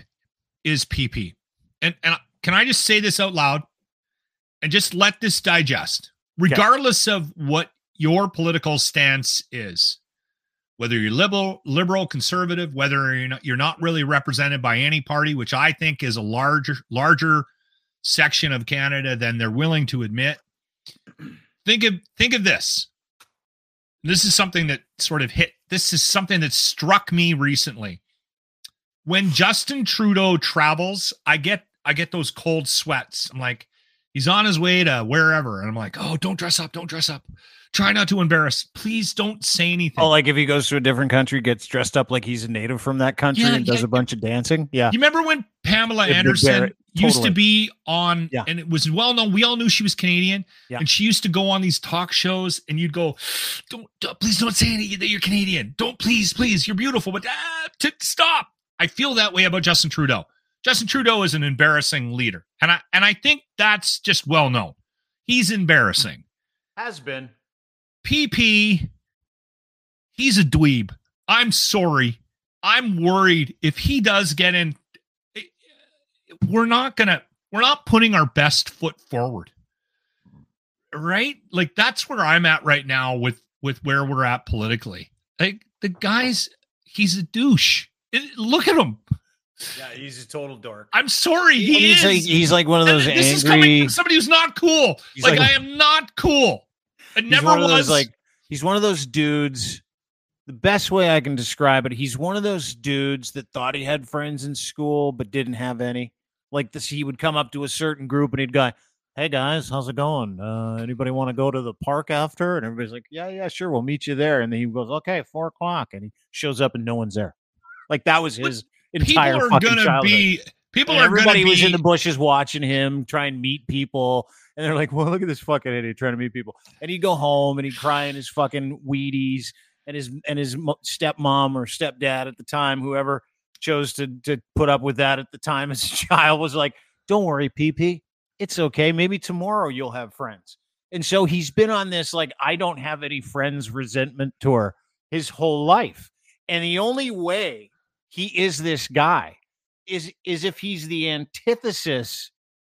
S2: is PP. And and can I just say this out loud and just let this digest, regardless of what your political stance is, whether you're liberal, liberal, conservative, whether you're not, you're not really represented by any party, which I think is a larger larger section of Canada than they're willing to admit. Think of think of this. This is something that sort of hit. This is something that struck me recently. When Justin Trudeau travels, I get I get those cold sweats. I'm like, he's on his way to wherever, and I'm like, oh, don't dress up, don't dress up. Try not to embarrass. Please don't say anything.
S1: Oh, like if he goes to a different country, gets dressed up like he's a native from that country
S2: Yeah,
S1: and does a bunch of dancing. Yeah.
S2: You remember when Pamela
S1: Yeah, Big
S2: Anderson used
S1: totally.
S2: to be on,
S1: Yeah.
S2: and it was well known. We all knew she was Canadian,
S1: Yeah.
S2: and she used to go on these talk shows, and you'd go, "Don't, don't- please don't say any, that you're Canadian. Don't, please, please, you're beautiful, but ah, t- stop." I feel that way about Justin Trudeau. Justin Trudeau is an embarrassing leader, and I and I think that's just well known. He's embarrassing.
S1: Has been.
S2: PP, he's a dweeb. I'm sorry. I'm worried if he does get in, we're not gonna, we're not putting our best foot forward. Right? Like that's where I'm at right now with with where we're at politically. Like the guy's he's a douche. It- look at him.
S1: Yeah, he's a total dork.
S2: I'm sorry. He
S1: he's
S2: is.
S1: like he's like one of
S2: And
S1: those
S2: this is coming
S1: angry.
S2: from somebody who's not cool. Like,
S1: like-
S2: I am not cool. It
S1: He's
S2: never was.
S1: those like he's one of those dudes. The best way I can describe it, he's one of those dudes that thought he had friends in school but didn't have any. Like this, he would come up to a certain group and he'd go, "Hey guys, how's it going? Uh, anybody want to go to the park after?" And everybody's like, "Yeah, yeah, sure, we'll meet you there." And then he goes, "Okay, four o'clock," and he shows up and no one's there. Like that was his entire
S2: people are
S1: fucking
S2: gonna
S1: childhood.
S2: be people
S1: And
S2: are gonna
S1: everybody
S2: be
S1: was in the bushes watching him try and meet people. And they're like, well, look at this fucking idiot trying to meet people. And he'd go home and he'd cry in his fucking Wheaties. And his and his stepmom or stepdad at the time, whoever chose to to put up with that at the time as a child, was like, "Don't worry, PP, it's okay. Maybe tomorrow you'll have friends." And so he's been on this like I don't have any friends resentment tour his whole life. And the only way he is this guy is is if he's the antithesis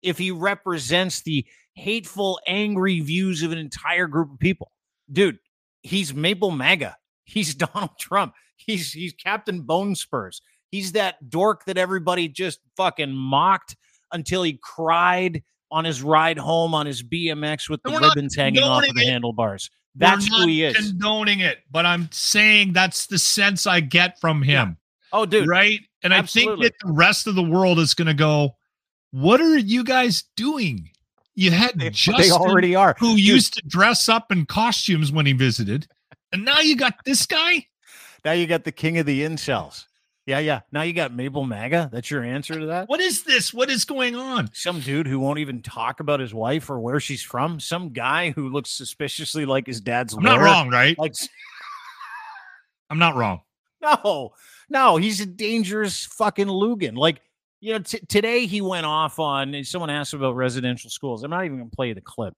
S1: if he represents the hateful angry views of an entire group of people dude he's maple maga he's donald trump he's he's captain bone spurs he's that dork that everybody just fucking mocked until he cried on his ride home on his BMX with the ribbons hanging off of the
S2: it.
S1: handlebars. That's who he is.
S2: Condoning it, but I'm saying that's the sense I get from him.
S1: oh, dude.
S2: right? And I think that the rest of the world is going to go, "What are you guys doing?" You had
S1: They,
S2: Justin,
S1: they already are.
S2: who
S1: Dude,
S2: used to dress up in costumes when he visited, and now you got this guy.
S1: now you got the king of the incels. Yeah, yeah. Now you got Maple MAGA. That's your answer to that?
S2: What is this? What is going on?
S1: Some dude who won't even talk about his wife or where she's from. Some guy who looks suspiciously like his dad's
S2: I'm not wrong, right?
S1: Like
S2: I'm not wrong.
S1: No, no, he's a dangerous fucking Lugan. Like, you know, t- today he went off on someone asked about residential schools. I'm not even going to play the clip.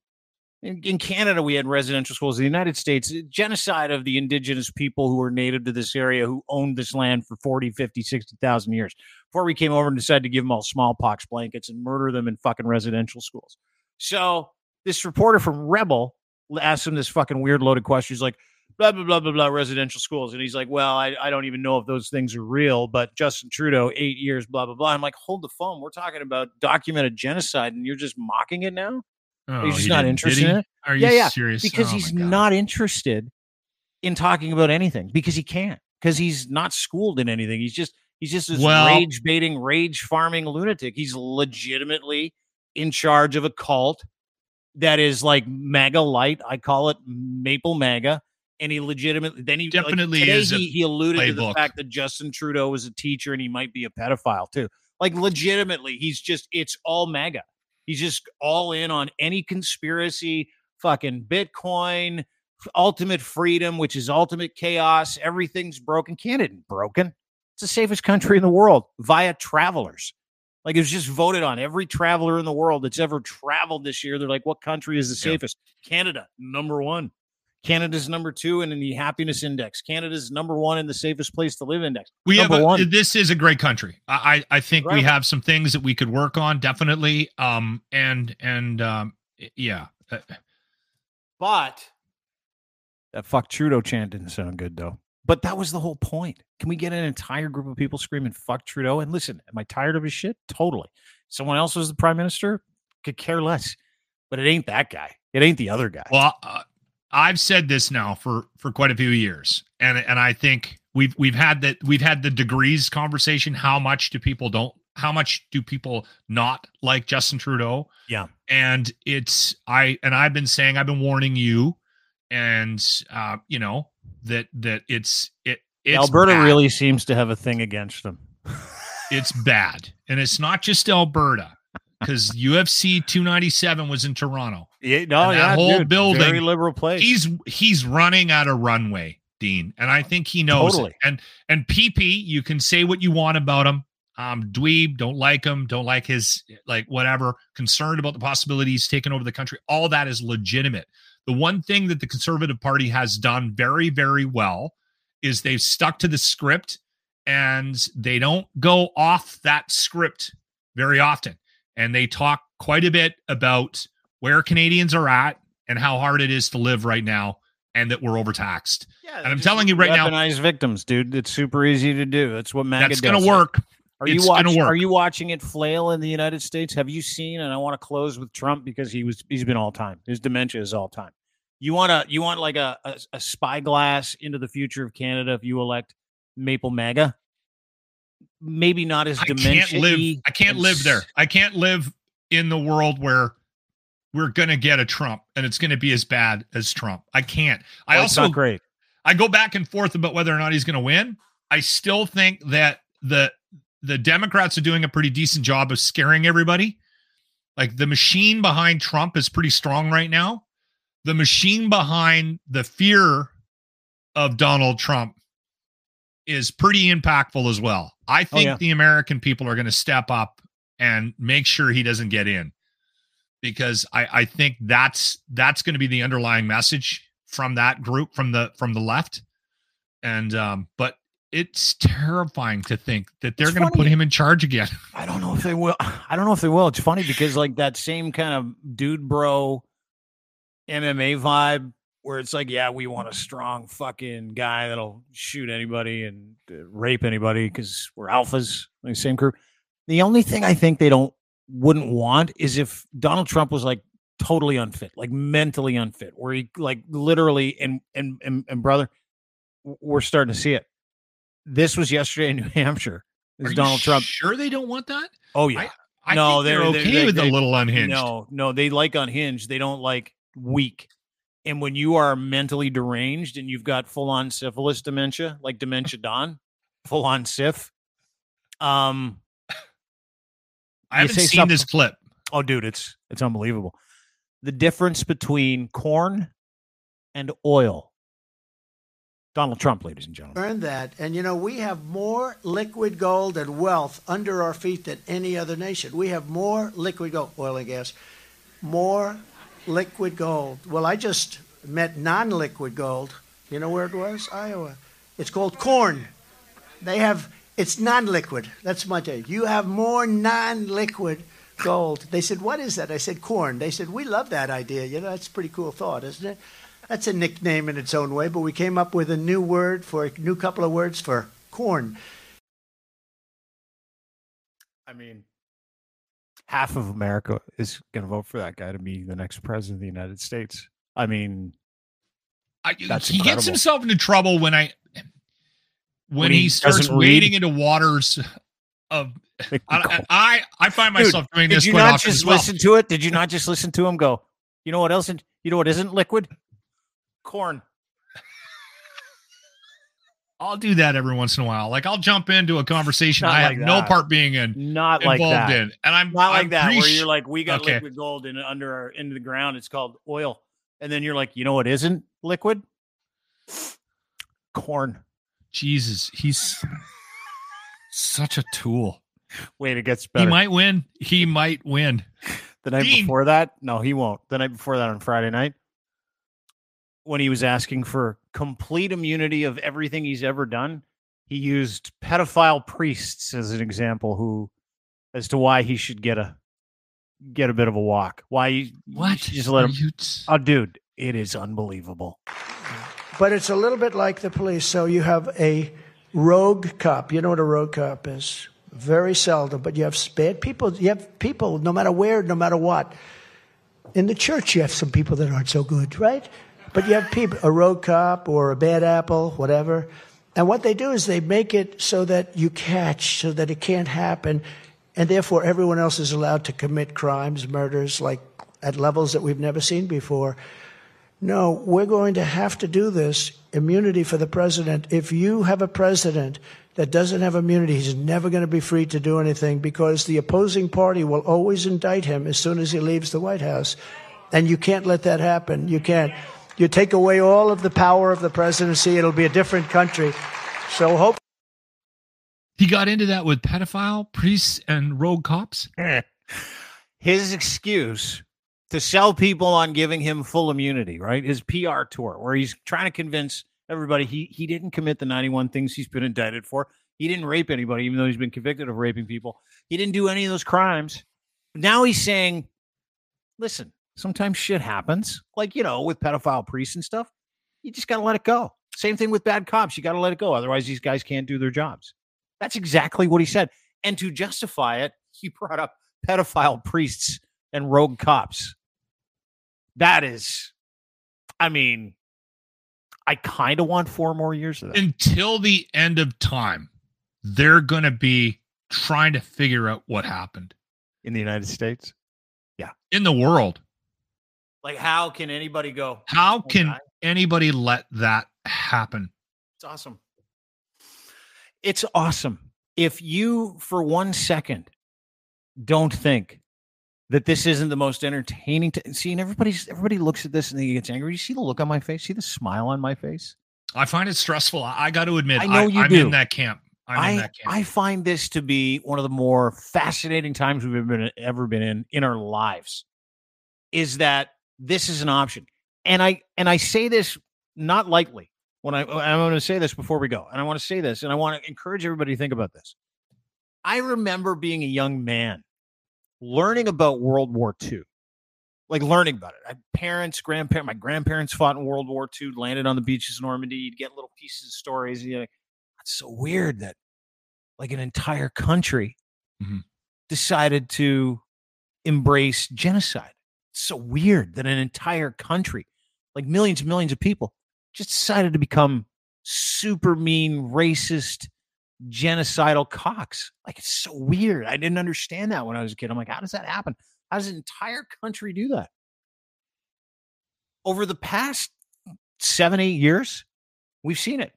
S1: In, Canada, we had residential schools. In the United States, uh, genocide of the indigenous people who were native to this area who owned this land for 40, 50, 60,000 years before we came over and decided to give them all smallpox blankets and murder them in fucking residential schools. So this reporter from Rebel asked him this fucking weird loaded question. He's like, blah blah blah blah blah residential schools and he's like well I, I don't even know if those things are real but justin trudeau eight years blah blah blah i'm like hold the phone we're talking about documented genocide and you're just mocking it now
S2: Oh,
S1: he's just
S2: he
S1: not interested in it?
S2: Are you
S1: Yeah, yeah,
S2: serious?
S1: because
S2: Oh,
S1: he's not interested in talking about anything because he can't because he's not schooled in anything. He's just he's just this
S2: Well-
S1: rage baiting rage farming lunatic. He's legitimately in charge of a cult that is like maga light. I call it maple maga and he legitimately then he
S2: Definitely
S1: today
S2: is
S1: he, he alluded to the fact that justin trudeau was a teacher and he might be a pedophile too. Like legitimately he's just it's all maga he's just all in on any conspiracy fucking bitcoin ultimate freedom which is ultimate chaos everything's broken. Canada broken. It's the safest country in the world via travelers. Like it was just voted on. Every traveler in the world that's ever traveled this year they're like what country is the
S2: Yeah.
S1: safest? Canada number one canada's number two and in the happiness index canada's number one in the safest place to live index
S2: we have a,
S1: one.
S2: this is a great country i i I think we have some things that we could work on definitely um and and um yeah Uh,
S1: But that fuck Trudeau chant didn't sound good though. But that was the whole point. Can we get an entire group of people screaming fuck Trudeau? And listen, am I tired of his shit? Totally. Someone else was the prime minister? Could care less. But it ain't that guy. It ain't the other guy.
S2: well uh, i've said this now for for quite a few years and and i think we've we've had that we've had the degrees conversation how much do people don't how much do people not like justin trudeau
S1: Yeah.
S2: and it's i and i've been saying i've been warning you and uh you know that that it's it it's
S1: Alberta
S2: bad.
S1: really seems to have a thing against them.
S2: it's bad and it's not just alberta because ufc 297 was in toronto
S1: Yeah, no,
S2: And that
S1: yeah,
S2: whole
S1: dude,
S2: building,
S1: very liberal place.
S2: he's he's running out of runway dean and i think he knows
S1: Totally.
S2: it. and and pp you can say what you want about him um dweeb don't like him don't like his like whatever concerned about the possibility he's taking over the country all that is legitimate the one thing that the conservative party has done very very well is they've stuck to the script and they don't go off that script very often and they talk quite a bit about where canadians are at and how hard it is to live right now and that we're overtaxed
S1: yeah,
S2: and I'm telling you right now-
S1: weaponize victims, dude. It's super easy to do. That's what MAGA
S2: that's
S1: does.
S2: going to work
S1: Are
S2: It's
S1: you
S2: gonna
S1: watching?
S2: work.
S1: Are you watching it flail in the United States? Have you seen? And I want to close with Trump because he was he's been all time. His dementia is all time. You want to you want like a, a a spyglass into the future of Canada if you elect Maple MAGA. Maybe not as dementia.
S2: I can't live. I can't live there. I can't live in the world where we're going to get a Trump and it's going to be as bad as Trump. I can't. I
S1: Well,
S2: also
S1: great.
S2: I go back and forth about whether or not he's going to win. I still think that the the Democrats are doing a pretty decent job of scaring everybody. Like the machine behind Trump is pretty strong right now. The machine behind the fear of Donald Trump is pretty impactful as well. I oh, think
S1: yeah.
S2: the American people are going to step up and make sure he doesn't get in because I, I think that's that's going to be the underlying message from that group from the from the left and um but it's terrifying to think that they're going to put him in charge again
S1: I don't know if they will. I don't know if they will. It's funny because like that same kind of dude bro MMA vibe where it's like, yeah, we want a strong fucking guy that'll shoot anybody and uh, rape anybody because we're alphas, like same crew. The only thing I think they don't wouldn't want is if Donald Trump was like totally unfit, like mentally unfit, where he like literally and and and, and brother, we're starting to see it. This was yesterday in New Hampshire. Is Donald Trump.
S2: Sure, they don't want that.
S1: Oh yeah.
S2: I
S1: no,
S2: think they're,
S1: they're,
S2: okay
S1: they're-
S2: with
S1: they-
S2: a little unhinged.
S1: No, no, they like unhinged. They don't like weak. And when you are mentally deranged and you've got full on syphilis dementia, like dementia Don, full on syph, um,
S2: I
S1: you
S2: haven't
S1: say
S2: seen this clip.
S1: Oh, dude, it's it's unbelievable. The difference between corn and oil. Donald Trump, ladies and gentlemen.
S10: earned that. And you know, we have more liquid gold and wealth under our feet than any other nation. We have more liquid gold, oil and gas, more liquid gold. Well, I just met non liquid gold. You know where it was? Iowa. It's called corn. They have, it's non liquid. That's my day. You have more non liquid gold. They said, What is that? I said, Corn. They said, We love that idea. You know, that's a pretty cool thought, isn't it? That's a nickname in its own way, but we came up with a new word for a new couple of words for corn.
S1: I mean, half of America is going to vote for that guy to be the next president of the United States. I mean,
S2: I,
S1: That's
S2: he gets himself into trouble when I when,
S1: When
S2: he,
S1: he
S2: starts wading into waters of. I, I I find myself doing this.
S1: did
S2: you
S1: not just
S2: well.
S1: listen to it? Did you not just listen to him go? You know what else? You know what isn't liquid? Corn.
S2: I'll do that every once in a while. Like I'll jump into a conversation
S1: Not
S2: I
S1: like
S2: have no part being in,
S1: Not like
S2: involved
S1: that.
S2: in, and I'm
S1: Not like
S2: I'm
S1: that. Where you're like, we got
S2: Okay.
S1: liquid gold in under our into the ground. It's called oil, and then you're like, you know what isn't liquid? Corn.
S2: Jesus, he's such a tool.
S1: Wait, it gets better.
S2: He might win. He might win.
S1: The night
S2: Dean.
S1: before that, no, he won't. The night before that on Friday night, when he was asking for complete immunity of everything he's ever done, he used pedophile priests as an example who as to why he should get a get a bit of a walk. Why you, you
S2: What?
S1: should just let him
S2: you ah, t-
S1: Oh dude, it is unbelievable.
S10: But it's a little bit like the police. So you have a rogue cop. You know what a rogue cop is? Very seldom, but you have bad people. You have people, no matter where, no matter what. In the church, you have some people that aren't so good, right? But you have people, a rogue cop or a bad apple, whatever. And what they do is they make it so that you catch, so that it can't happen. And therefore, everyone else is allowed to commit crimes, murders, like at levels that we've never seen before. No, we're going to have to do this immunity for the president. If you have a president that doesn't have immunity, he's never going to be free to do anything because the opposing party will always indict him as soon as he leaves the White House. And you can't let that happen. You can't. You take away all of the power of the presidency, it'll be a different country. So hope.
S2: He got into that with pedophile priests and rogue cops.
S1: His excuse to sell people on giving him full immunity, right? His PR tour where he's trying to convince everybody he he didn't commit the 91 things he's been indicted for. He didn't rape anybody even though he's been convicted of raping people. He didn't do any of those crimes. Now he's saying, "Listen, sometimes shit happens. Like, you know, with pedophile priests and stuff. You just got to let it go. Same thing with bad cops. You got to let it go. Otherwise, these guys can't do their jobs. That's exactly what he said. And to justify it, he brought up pedophile priests and rogue cops. That is, I mean, I kind of want four more years of that.
S2: Until the end of time, they're going to be trying to figure out what happened
S1: in the United States. Yeah.
S2: In the world.
S1: Like, how can anybody go?
S2: How
S1: "Oh,
S2: can
S1: guy,
S2: anybody let that happen?
S1: It's awesome. It's awesome. If you, for one second, don't think that this isn't the most entertaining, to see, and everybody's everybody looks at this and then he gets angry. You see the look on my face. See the smile on my face.
S2: I find it stressful. I, I got to admit,
S1: I know you
S2: am
S1: do.
S2: in that camp. I'm in
S1: I,
S2: that camp.
S1: I find this to be one of the more fascinating times we've ever been, ever been in in our lives. Is that this is an option, and I and I say this not lightly. When I I'm going to say this before we go, and I want to say this, and I want to encourage everybody to think about this. I remember being a young man, learning about World War II, like learning about it. I parents, grandparents, my grandparents fought in World War II, landed on the beaches of Normandy. You'd get little pieces of stories. And you're like, that's so weird that like an entire country
S2: Mhm.
S1: decided to embrace genocide. It's so weird that an entire country, like millions and millions of people, just decided to become super mean, racist, genocidal cocks. Like it's so weird. I didn't understand that when I was a kid. I'm like, how does that happen? How does an entire country do that? Over the past seven, eight years, we've seen it.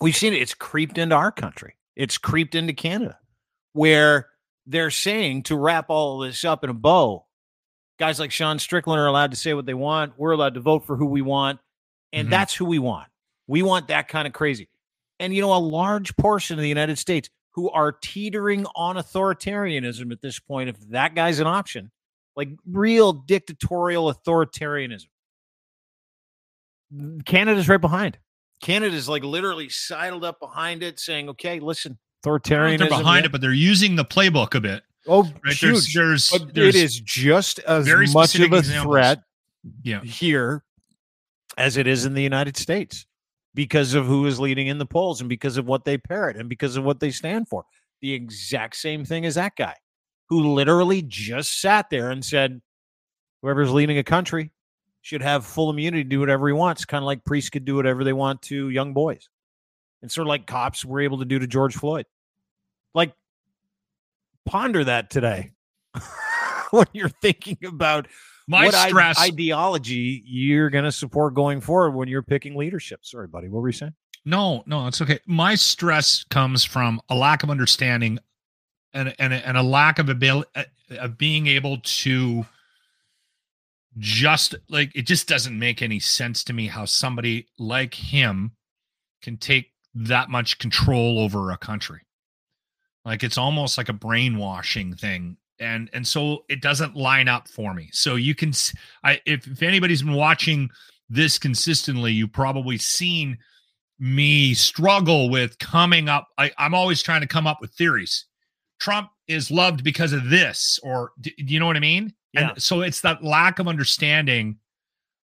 S1: We've seen it. It's creeped into our country. It's creeped into Canada, where they're saying to wrap all this up in a bow. Guys like Sean Strickland are allowed to say what they want. We're allowed to vote for who we want. And
S2: Mhm.
S1: that's who we want. We want that kind of crazy. And, you know, a large portion of the United States who are teetering on authoritarianism at this point, if that guy's an option, like real dictatorial authoritarianism. Canada's right behind. Canada's like literally sidled up behind it, saying, okay, listen,
S2: I
S1: authoritarianism.
S2: They're behind
S1: yeah.
S2: it, but they're using the playbook a bit.
S1: Oh,
S2: Right?
S1: huge.
S2: There's, there's,
S1: But
S2: there's
S1: it is just as
S2: very
S1: much of a
S2: examples.
S1: threat
S2: Yeah.
S1: here as it is in the United States because of who is leading in the polls and because of what they parrot and because of what they stand for. The exact same thing as that guy who literally just sat there and said, whoever's leading a country should have full immunity to do whatever he wants, kind of like priests could do whatever they want to young boys. And sort of like cops were able to do to George Floyd. Like, ponder that today when you're thinking about
S2: My
S1: what i-
S2: stress-
S1: ideology you're going to support going forward when you're picking leadership. Sorry, buddy. What were you saying?
S2: No, no, it's okay. My stress comes from a lack of understanding and and and a lack of ability uh, of being able to just like it just doesn't make any sense to me how somebody like him can take that much control over a country. Like it's almost like a brainwashing thing and and so it doesn't line up for me. So you can I if, if anybody's been watching this consistently, you've probably seen me struggle with coming up. I, I'm always trying to come up with theories. Trump is loved because of this, or do, you know what I mean?
S1: Yeah.
S2: And so it's that lack of understanding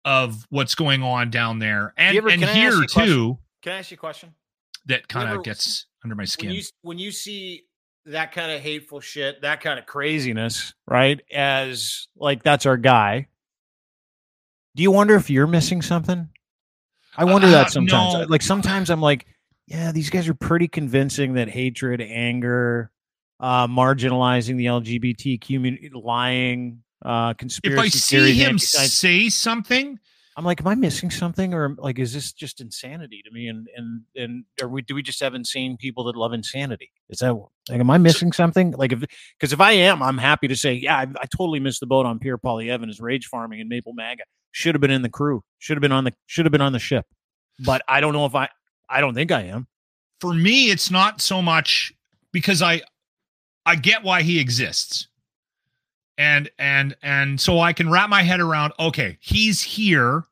S2: of what's going on down there, and
S1: ever-
S2: and
S1: can I ask
S2: here
S1: question?
S2: too.
S1: Can I ask you a question?
S2: That kind of gets under my
S1: When
S2: skin.
S1: you when you see that kind of hateful shit, that kind of craziness, right? As like that's our guy. Do you wonder if you're missing something? I wonder
S2: Uh,
S1: that sometimes.
S2: no.
S1: Like sometimes I'm like, yeah, these guys are pretty convincing that hatred, anger, uh, marginalizing the LGBT community, lying, uh, conspiracy
S2: if I see
S1: theories,
S2: him say something,
S1: I'm like, am I missing something, or like, is this just insanity to me? And and and are we do we just have insane people that love insanity? Is that like, am I missing something? Like, if because if I am, I'm happy to say, yeah, I, I totally missed the boat on Pierre Poilievre and his rage farming and Maple Maga. Should have been in the crew. Should have been on the should have been on the ship. But I don't know if I. I don't think I am.
S2: for me it's not so much because i i get why he exists and and and so i can wrap my head around okay he's here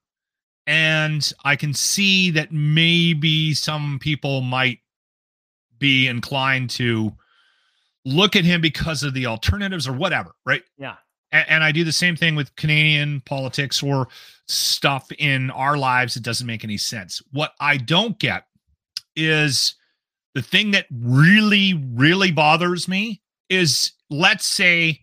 S2: and i can see that maybe some people might be inclined to look at him because of the alternatives or whatever right
S1: Yeah.
S2: and, and I do the same thing with Canadian politics or stuff in our lives. It doesn't make any sense. What I don't get is the thing that really, really bothers me is let's say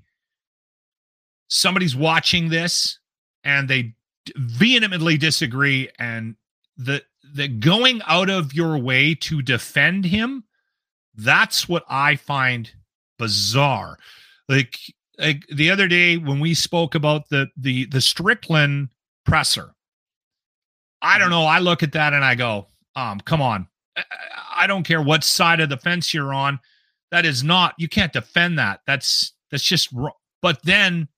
S2: somebody's watching this and they vehemently disagree and the the going out of your way to defend him that's what i find bizarre like like the other day when we spoke about the the the Strickland presser. I don't know. I look at that and I go, um, come on. I, I don't care what side of the fence you're on. That is not. You can't defend that. That's that's just wrong. But then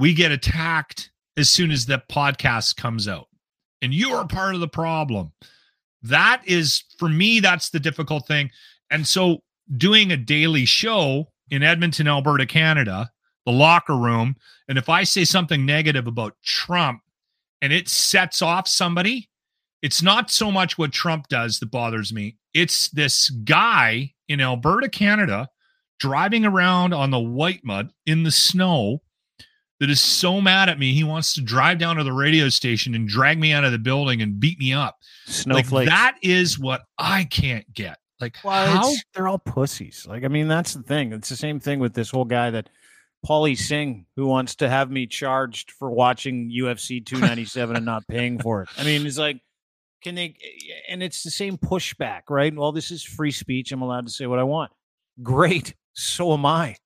S2: we get attacked as soon as the podcast comes out, and you're part of the problem. That is for me. That's the difficult thing. And so doing a daily show in Edmonton, Alberta, Canada, the locker room. And if I say something negative about Trump and it sets off somebody, it's not so much what Trump does that bothers me. It's this guy in Alberta, Canada, driving around on the Whitemud in the snow that is so mad at me. He wants to drive down to the radio station and drag me out of the building and beat me up. Like that is what I can't get. Like
S1: Well,
S2: how
S1: they're all pussies. Like, I mean, that's the thing. It's the same thing with this whole guy that Paulie Singh who wants to have me charged for watching UFC 297 and not paying for it. I mean, it's like, can they? And it's the same pushback, right? Well, this is free speech. I'm allowed to say what I want. Great. So am I.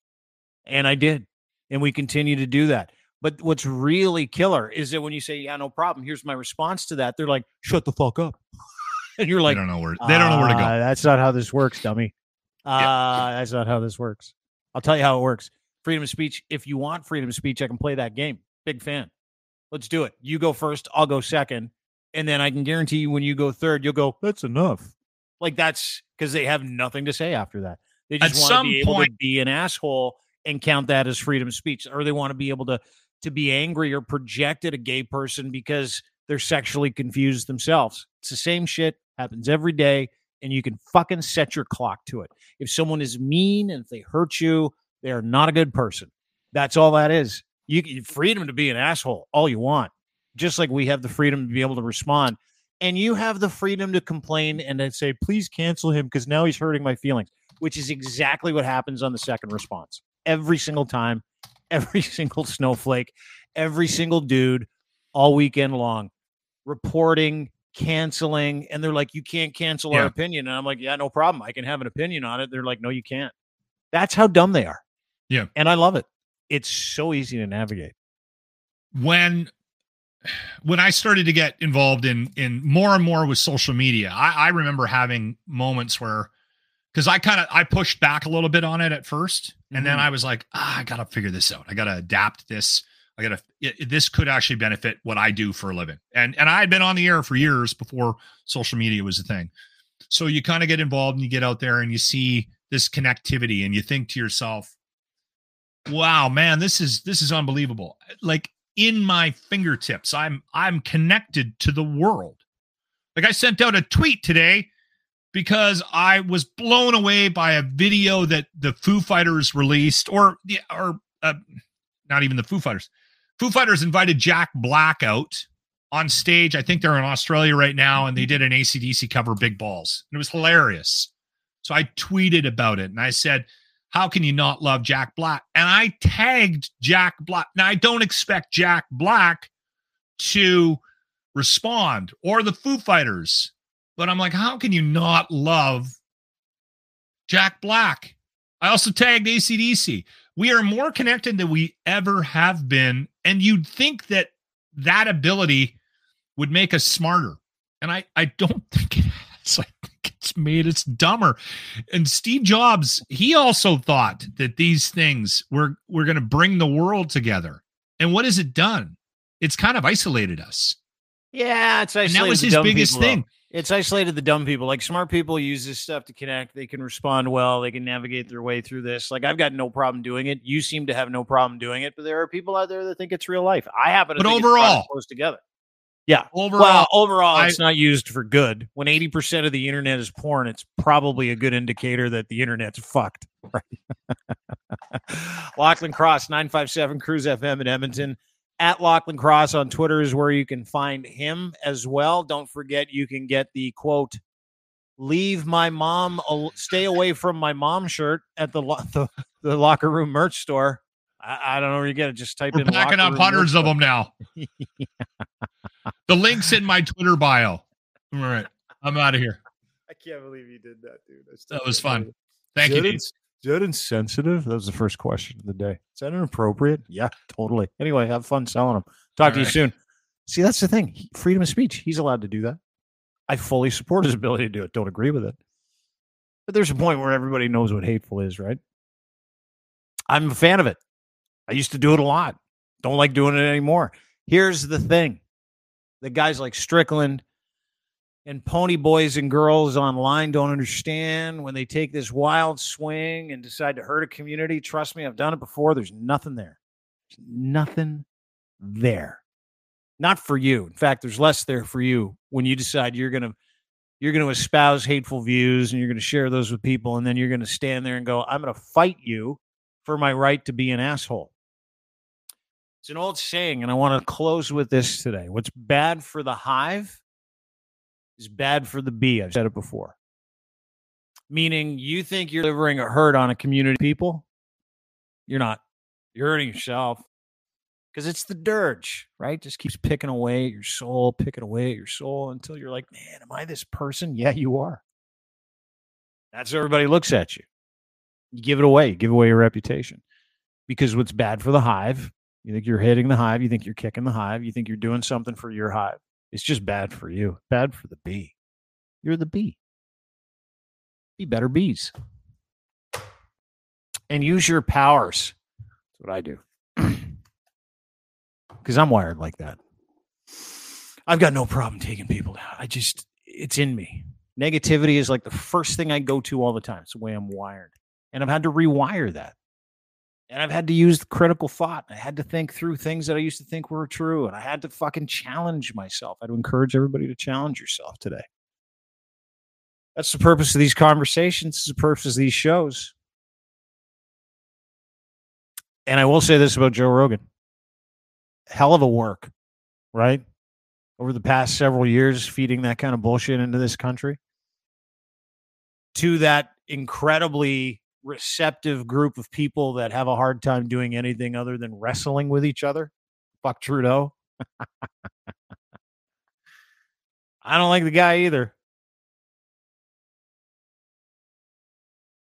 S1: And I did. And we continue to do that. But what's really killer is that when you say, yeah, no problem, here's my response to that, they're like, shut the fuck up. and you're like,
S2: they don't know where they don't know where to go.
S1: "Uh, That's not how this works, dummy. Uh, That's not how this works. I'll tell you how it works. Freedom of speech. If you want freedom of speech, I can play that game. Big fan. Let's do it. You go first. I'll go second. And then I can guarantee you when you go third, you'll go, that's enough. Like that's because they have nothing to say after that. They just
S2: At
S1: want to be able to be an asshole and count that as freedom of speech. Or they want to be able to to be angry or project at a gay person because they're sexually confused themselves. It's the same shit, happens every day, and you can fucking set your clock to it. If someone is mean and if they hurt you, they are not a good person. That's all that is. You you freedom to be an asshole all you want. Just like we have the freedom to be able to respond. And you have the freedom to complain and then say, please cancel him because now he's hurting my feelings, which is exactly what happens on the second response. Every single time, every single snowflake, every single dude, all weekend long, reporting, canceling. And they're like, you can't cancel our opinion. And I'm like, yeah, no problem. I can have an opinion on it. They're like, no, you can't. That's how dumb they are.
S2: Yeah.
S1: And I love it. It's so easy to navigate.
S2: when when I started to get involved in in more and more with social media, I, I remember having moments where because I kind of I pushed back a little bit on it at 1st and then
S1: Mhm.
S2: I was like, ah, I gotta figure this out. I gotta adapt this. I gotta it, this could actually benefit what I do for a living. And and I had been on the air for years before social media was a thing. So you kind of get involved and you get out there and you see this connectivity and you think to yourself, wow man this is this is unbelievable like in my fingertips i'm i'm connected to the world like i sent out a tweet today because i was blown away by a video that the foo fighters released or or uh, not even the foo fighters foo fighters invited jack black out on stage i think they're in australia right now and they did an acdc cover big balls and it was hilarious so i tweeted about it and i said how can you not love Jack Black? And I tagged Jack Black. Now, I don't expect Jack Black to respond or the Foo Fighters, but I'm like, how can you not love Jack Black? I also tagged ACDC. We are more connected than we ever have been. And you'd think that that ability would make us smarter. And I, I don't think it has. I think it's made us dumber. And Steve Jobs, he also thought that these things were were going to bring the world together. And what has it done? It's kind of isolated us.
S1: Yeah, it's
S2: And
S1: isolated
S2: that was his biggest
S1: thing. though. It's isolated the dumb people. Like smart people use this stuff to connect. They can respond well. They can navigate their way through this. Like I've got no problem doing it. You seem to have no problem doing it, but there are people out there that think it's real life. I happen to
S2: But
S1: think it's
S2: overall-
S1: close together. Yeah.
S2: Overall,
S1: well, overall,
S2: I-
S1: it's not used for good. When eighty percent of the internet is porn, it's probably a good indicator that the internet's fucked. Right. Lochlin Cross, nine five seven CRUZ FM in Edmonton. At Lochlin Cross on Twitter is where you can find him as well. Don't forget, you can get the quote "Leave my mom, stay away from my mom" shirt at the lo- the, the locker room merch store. I, I don't know where you get it. Just type
S2: We're
S1: in
S2: packing up hundreds of them now. The link's in my Twitter bio. All right. I'm out of here.
S1: I can't believe you did that, dude.
S2: That was fun. Thank you.
S1: Is that insensitive? That was the first question of the day. Is that inappropriate? Yeah, totally. Anyway, have fun selling them. Talk
S2: All
S1: to you soon. See, that's the thing. Freedom of speech. He's allowed to do that. I fully support his ability to do it. Don't agree with it. But there's a point where everybody knows what hateful is, right? I'm a fan of it. I used to do it a lot. Don't like doing it anymore. Here's the thing the guys like Strickland and pony boys and girls online don't understand when they take this wild swing and decide to hurt a community. Trust me, I've done it before. There's nothing there. There's nothing there. Not for you. In fact, there's less there for you when you decide you're going to you're going to espouse hateful views and you're going to share those with people and then you're going to stand there and go, "I'm going to fight you for my right to be an asshole." It's an old saying and I want to close with this today. What's bad for the hive is bad for the bee. I've said it before. Meaning, you think you're delivering a hurt on a community of people. You're not. You're hurting yourself because it's the dirge, right? Just keeps picking away at your soul, picking away at your soul until you're like, man, am I this person? Yeah, you are. That's how everybody looks at you. You give it away, you give away your reputation because what's bad for the hive, you think you're hitting the hive, you think you're kicking the hive, you think you're doing something for your hive. It's just bad for you, bad for the bee. You're the bee. Be better bees. And use your powers. That's what I do. Because I'm wired like that. I've got no problem taking people down. I just, it's in me. Negativity is like the first thing I go to all the time. It's the way I'm wired. And I've had to rewire that. And I've had to use critical thought. I had to think through things that I used to think were true. And I had to fucking challenge myself. I'd encourage everybody to challenge yourself today. That's the purpose of these conversations. It's the purpose of these shows. And I will say this about Joe Rogan hell of a work, right? Over the past several years, feeding that kind of bullshit into this country to that incredibly receptive group of people that have a hard time doing anything other than wrestling with each other. Fuck Trudeau. I don't like the guy either.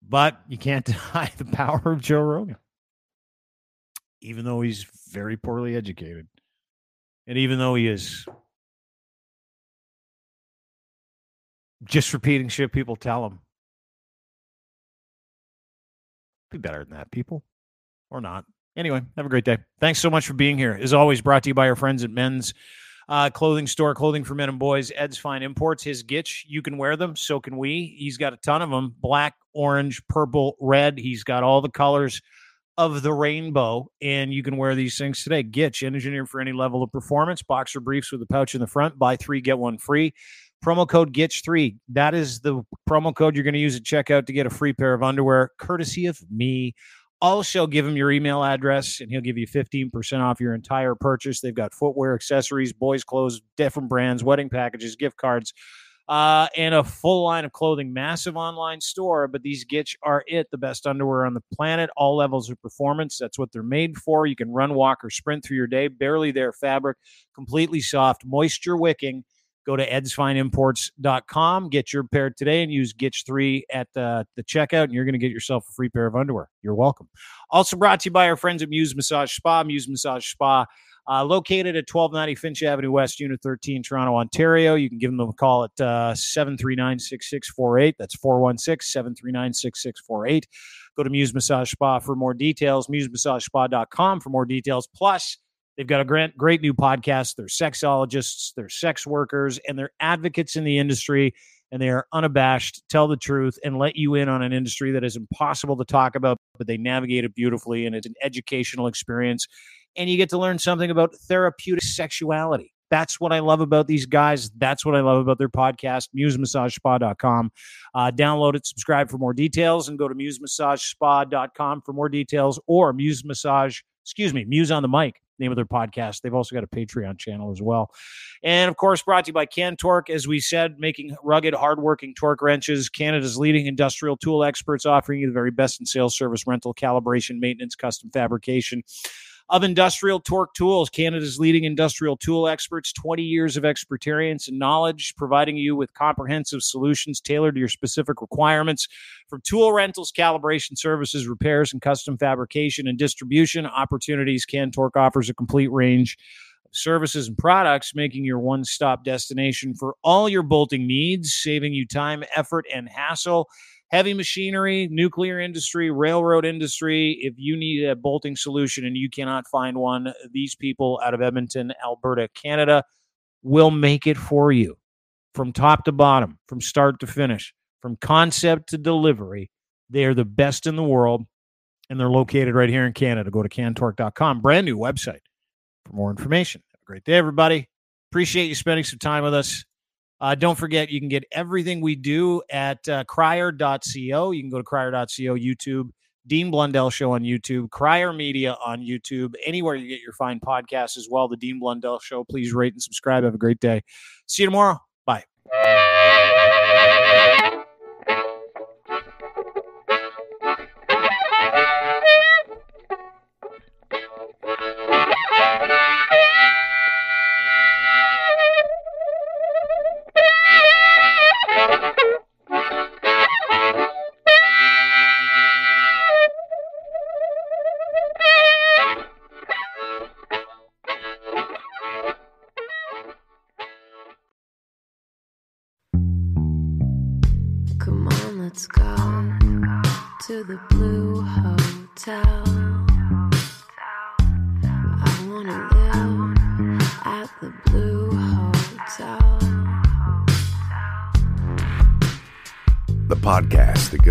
S1: But you can't deny the power of Joe Rogan, even though he's very poorly educated. And even though he is just repeating shit people tell him, be better than that, people, or not. Anyway, have a great day. Thanks so much for being here. As always, brought to you by our friends at Men's uh, Clothing Store, clothing for men and boys. Ed's Fine Imports. His Gitch, you can wear them. So can we. He's got a ton of them black, orange, purple, red. He's got all the colors of the rainbow, and you can wear these things today. Gitch, engineered for any level of performance. Boxer briefs with a pouch in the front. Buy three, get one free. Promo code GITCH3. That is the promo code you're going to use at checkout to get a free pair of underwear, courtesy of me. Also, give him your email address and he'll give you 15% off your entire purchase. They've got footwear, accessories, boys' clothes, different brands, wedding packages, gift cards, uh, and a full line of clothing. Massive online store, but these Gitch are it, the best underwear on the planet, all levels of performance. That's what they're made for. You can run, walk, or sprint through your day. Barely there fabric, completely soft, moisture wicking Go to edsfineimports.com, get your pair today, and use Gitch3 at the, the checkout, and you're going to get yourself a free pair of underwear. You're welcome. Also brought to you by our friends at Muse Massage Spa. Muse Massage Spa, uh, located at 1290 Finch Avenue West, Unit 13, Toronto, Ontario. You can give them a call at uh, 739 6648. That's 416 739 6648. Go to Muse Massage Spa for more details, musemassagespa.com for more details. Plus, They've got a great, great new podcast. They're sexologists, they're sex workers, and they're advocates in the industry. And they are unabashed, tell the truth, and let you in on an industry that is impossible to talk about, but they navigate it beautifully. And it's an educational experience. And you get to learn something about therapeutic sexuality. That's what I love about these guys. That's what I love about their podcast, musemassagespa.com. Uh, download it, subscribe for more details, and go to musemassagespa.com for more details or Muse Massage, excuse me, Muse on the Mic name of their podcast. They've also got a Patreon channel as well. And of course, brought to you by CanTorque, as we said, making rugged, hardworking torque wrenches, Canada's leading industrial tool experts, offering you the very best in sales, service, rental, calibration, maintenance, custom fabrication of industrial torque tools. Canada's leading industrial tool experts, 20 years of experience and knowledge, providing you with comprehensive solutions tailored to your specific requirements. From tool rentals, calibration services, repairs, and custom fabrication and distribution opportunities, CanTorque offers a complete range of services and products, making your one stop destination for all your bolting needs, saving you time, effort, and hassle heavy machinery, nuclear industry, railroad industry. If you need a bolting solution and you cannot find one, these people out of Edmonton, Alberta, Canada will make it for you from top to bottom, from start to finish, from concept to delivery. They are the best in the world and they're located right here in Canada. Go to cantorque.com, brand new website for more information. Have a great day, everybody. Appreciate you spending some time with us. Uh, don't forget, you can get everything we do at uh, crier.co. You can go to crier.co, YouTube, Dean Blundell Show on YouTube, Crier Media on YouTube, anywhere you get your fine podcasts as well. The Dean Blundell Show. Please rate and subscribe. Have a great day. See you tomorrow. Bye.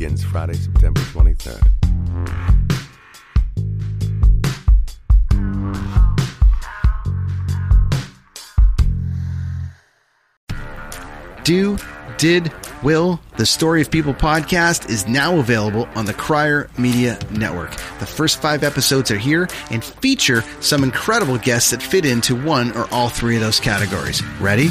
S11: Begins Friday, September 23rd.
S12: Do, Did, Will, the Story of People podcast is now available on the Crier Media Network. The first five episodes are here and feature some incredible guests that fit into one or all three of those categories. Ready?